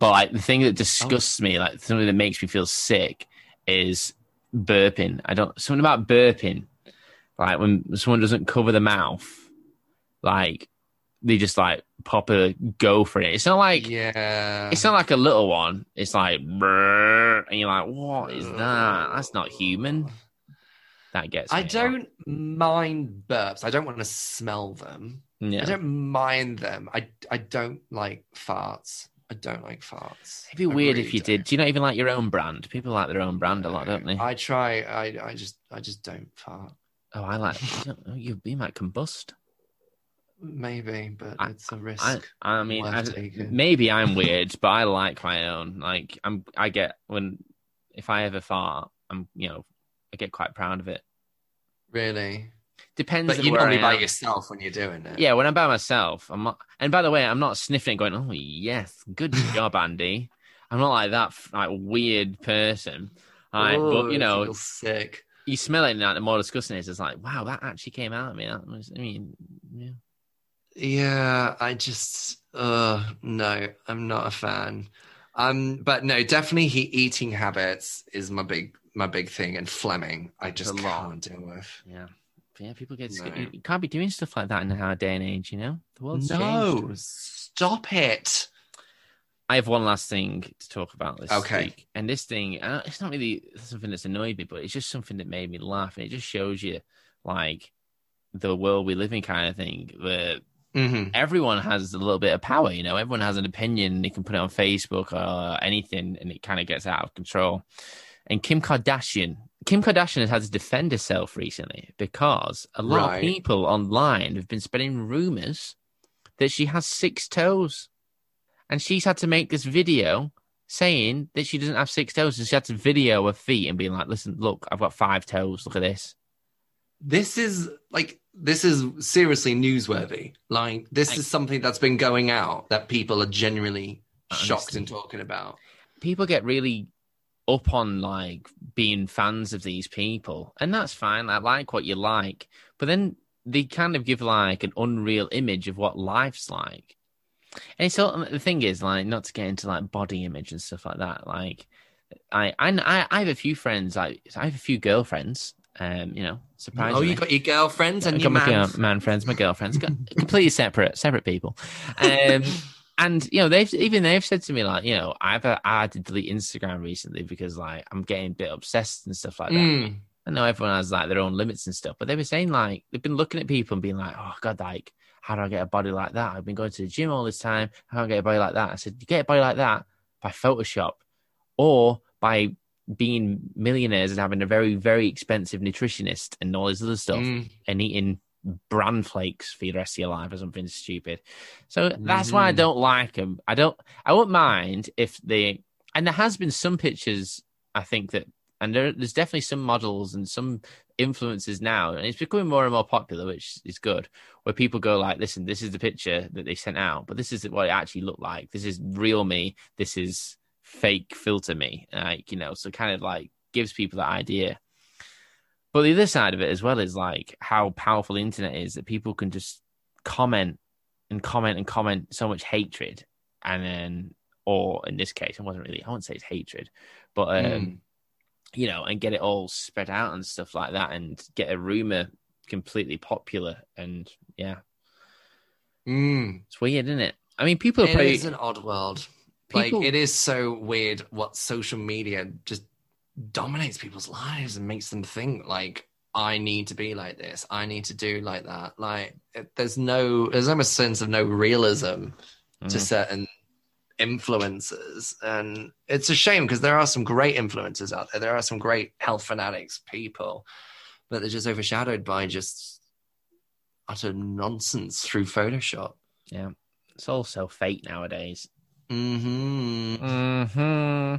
But like the thing that disgusts me, like something that makes me feel sick, is burping. I don't something about burping, like when someone doesn't cover the mouth, like they just like pop a go for it. It's not like Yeah. it's not like a little one. It's like, and you're like, what is that? That's not human. That gets. I don't mind burps. I don't want to smell them. Yeah. I don't mind them. I I don't like farts. I don't like farts. It'd be I weird really if you don't. did. Do you not even like your own brand? People like their own brand a lot, don't they? I try. I I just I just don't fart. oh, I like. I don't know, you, you might combust. Maybe, but I- it's a risk. I, I mean, I, have to take it. maybe I'm weird, but I like my own. Like I'm, I get when if I ever fart, I'm, you know, I get quite proud of it. really, Depends. but you're normally by yourself when you're doing it. Yeah, when I'm by myself, I'm not. And by the way, I'm not sniffing it, going, "Oh yes, good job, Andy." I'm not like that, like weird person. Like, Oh, but you know, sick. you smell it, and the more disgusting it is, it's like, wow, that actually came out of me. That was, I mean, yeah. Yeah, I just uh no, I'm not a fan. Um, but no, definitely he eating habits is my big my big thing, and phlegming, I just can't deal with. Yeah. But yeah, people get No. you, can't be doing stuff like that in our day and age, you know? The world's changed. No, stop it. I have one last thing to talk about this Okay. week. And this thing, uh, it's not really something that's annoyed me, but it's just something that made me laugh. And it just shows you, like, the world we live in kind of thing, where hmm everyone has a little bit of power, you know? Everyone has an opinion. They can put it on Facebook or anything, and it kind of gets out of control. And Kim Kardashian, Kim Kardashian has had to defend herself recently because a lot Right. of people online have been spreading rumors that she has six toes. And she's had to make this video saying that she doesn't have six toes. And she had to video her feet and being like, listen, look, I've got five toes. Look at this. This is like this is seriously newsworthy. Like this I- is something that's been going out that people are genuinely shocked and talking about. people get really up on like being fans of these people, and that's fine. I like what you like, but then they kind of give like an unreal image of what life's like. And so the thing is like not to get into like body image and stuff like that. Like I I I have a few friends. I I have a few girlfriends. Um, you know, surprisingly. Oh, you got your girlfriends and your man. man friends, my girlfriends, completely separate, separate people. Um, and you know, they've even they've said to me like, you know, I've uh, I had to delete Instagram recently because like I'm getting a bit obsessed and stuff like that. Mm. I know everyone has like their own limits and stuff, but they were saying like they've been looking at people and being like, oh god, like how do I get a body like that? I've been going to the gym all this time. How do I get a body like that? I said, you get a body like that by Photoshop or by being millionaires and having a very, very expensive nutritionist and all this other stuff Mm. and eating bran flakes for the rest of your life or something stupid. So that's why I Mhm. don't like them. I don't. I won't mind if they. And there has been some pictures. I think that, and there, there's definitely some models and some influencers now, and it's becoming more and more popular, which is good. Where people go like, "Listen, this is the picture that they sent out, but this is what it actually looked like. This is real me. This is fake filter me." Like you know, so kind of like gives people that idea. But the other side of it as well is like how powerful the internet is that people can just comment and comment and comment so much hatred, and then, or in this case, it wasn't really. I wouldn't say it's hatred, but um, Mm. you know, and get it all spread out and stuff like that, and get a rumor completely popular, and yeah, Mm. it's weird, isn't it? I mean, people are It probably is an odd world. People- Like it is so weird what social media just dominates people's lives and makes them think like I need to be like this. I need to do like that. Like it, there's no there's almost a sense of no realism to Mhm. certain influencers and it's a shame because there are some great influencers out there there are some great health fanatics people but they're just overshadowed by just utter nonsense through Photoshop. Yeah, it's all so fake nowadays. Hmm Hmm.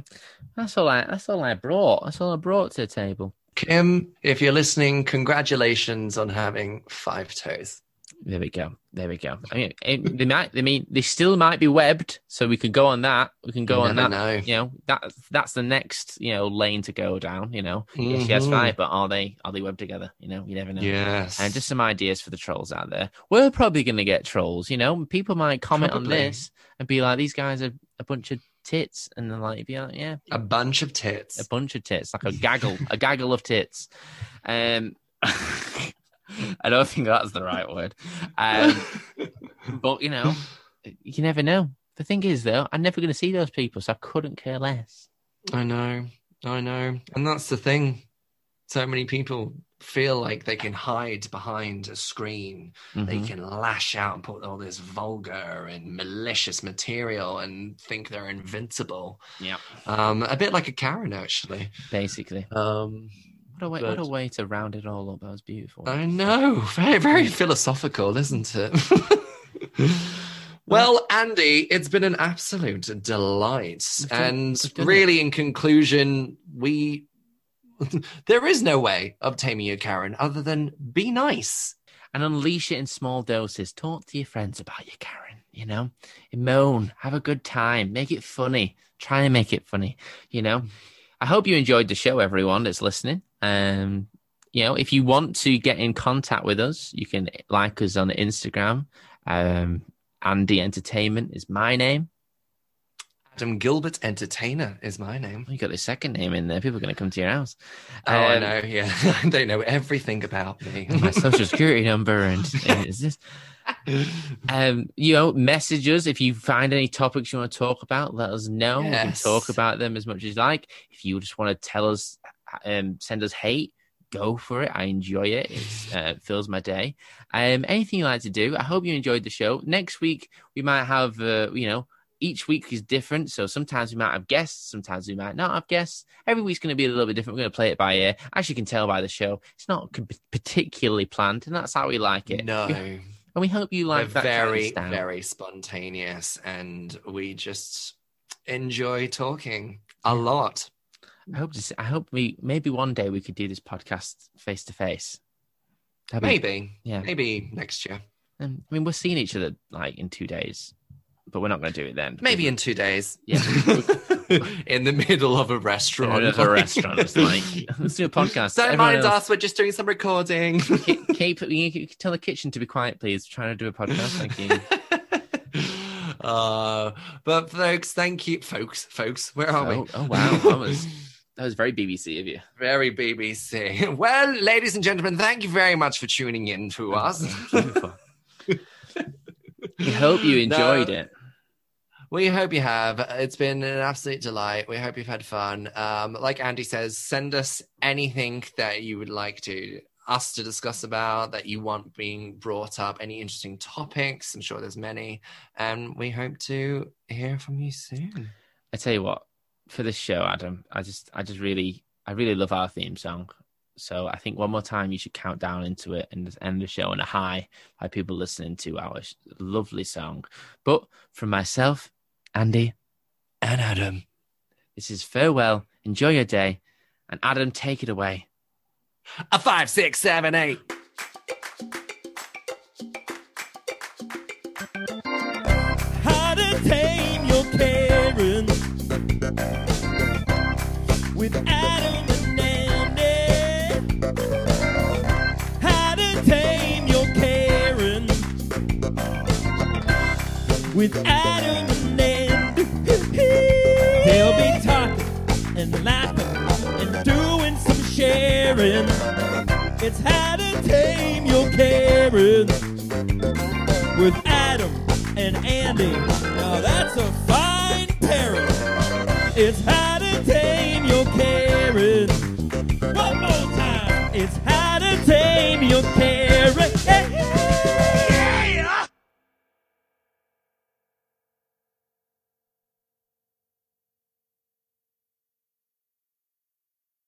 That's all I. That's all I brought. That's all I brought to the table. Kim, if you're listening, congratulations on having five toes. There we go. There we go. I mean, it, they might. I mean, they still might be webbed, so we can go on that. We can go You on that. know. You know, that that's the next you know lane to go down. You know, yes, she has five, but are they are they webbed together? You know, you never know. Yes. And just some ideas for the trolls out there. We're probably going to get trolls. You know, people might comment Probably. on this and be like, "These guys are a bunch of tits," and then like, be like, "Yeah, a bunch of tits. a bunch of tits, like a gaggle, a gaggle of tits." Um, I don't think that's the right word. Um, but you know, you never know. The thing is, though, I'm never going to see those people, so I couldn't care less. I know, I know. And that's the thing. So many people feel like they can hide behind a screen. They Mhm. can lash out and put all this vulgar and malicious material and think they're invincible. Yeah, Um, a bit like a Karen, actually. basically. Um, What a way! What a way to round it all up. That was beautiful. I know. Very, very philosophical, isn't it? well, Andy, it's been an absolute delight. And really, in conclusion, we. there is no way of taming your Karen other than be nice. and unleash it in small doses. Talk to your friends about your Karen, you know, moan, have a good time, make it funny, try and make it funny, you know. Mm. I hope you enjoyed the show, everyone that's listening. Um, you know, if you want to get in contact with us, you can like us on Instagram. Um, Andy Entertainment is my name. Adam Gilbert Entertainer is my name. Oh, you got the second name in there. People are going to come to your house. Oh, I Um, know. Yeah. they know everything about me. my social security number and, and is this um you know message us if you find any topics you want to talk about let us know we can talk about them as much as you like if you just want to tell us um send us hate go for it. I enjoy it. It's, uh, it fills my day. Um anything you like to do i hope you enjoyed the show. Next week we might have uh, you know each week is different. So sometimes we might have guests sometimes we might not have guests. Every week's going to be a little bit different. We're going to play it by ear. As you can tell by the show it's not particularly planned and that's how we like it. No. We- and we hope you We're like that kind of very, very spontaneous and we just enjoy talking a lot. I hope to. See, I hope we maybe one day we could do this podcast face to face. Maybe. yeah. Maybe next year. Um, I mean, we're seeing each other like in two days, but we're not going to do it then. Maybe in two days. Yeah. in the middle of a in restaurant. another restaurant. It's like let's do a podcast. Don't Everyone mind else- us, we're just doing some recording. Keep, keep, you can tell the kitchen to be quiet, please. Trying to do a podcast. Thank you. uh, but folks, thank you. Folks, folks, where are Oh, we? oh wow, that was that was very BBC of you. Very BBC. Well, ladies and gentlemen, thank you very much for tuning in to us. We hope you enjoyed No. it. We hope you have. It's been an absolute delight. We hope you've had fun. Um, like Andy says, send us anything that you would like to us to discuss about that you want being brought up. Any interesting topics? I'm sure there's many, and we hope to hear from you soon. I tell you what, for this show, Adam, I just, I just really, I really love our theme song. So I think one more time you should count down into it and end the show on a high by people listening to our lovely song. But from myself, Andy, And Adam, this is farewell. Enjoy your day, and Adam, take it away. a five, six, seven, eight. Tame with Adam and Andy. How to tame your Karen with Adam and Andy. They'll be talking and laughing and doing some sharing. It's how to tame your Karen with Adam and Andy. Now that's a fine pairing. It's how tame your carrot. One more time. It's how to tame your carrot.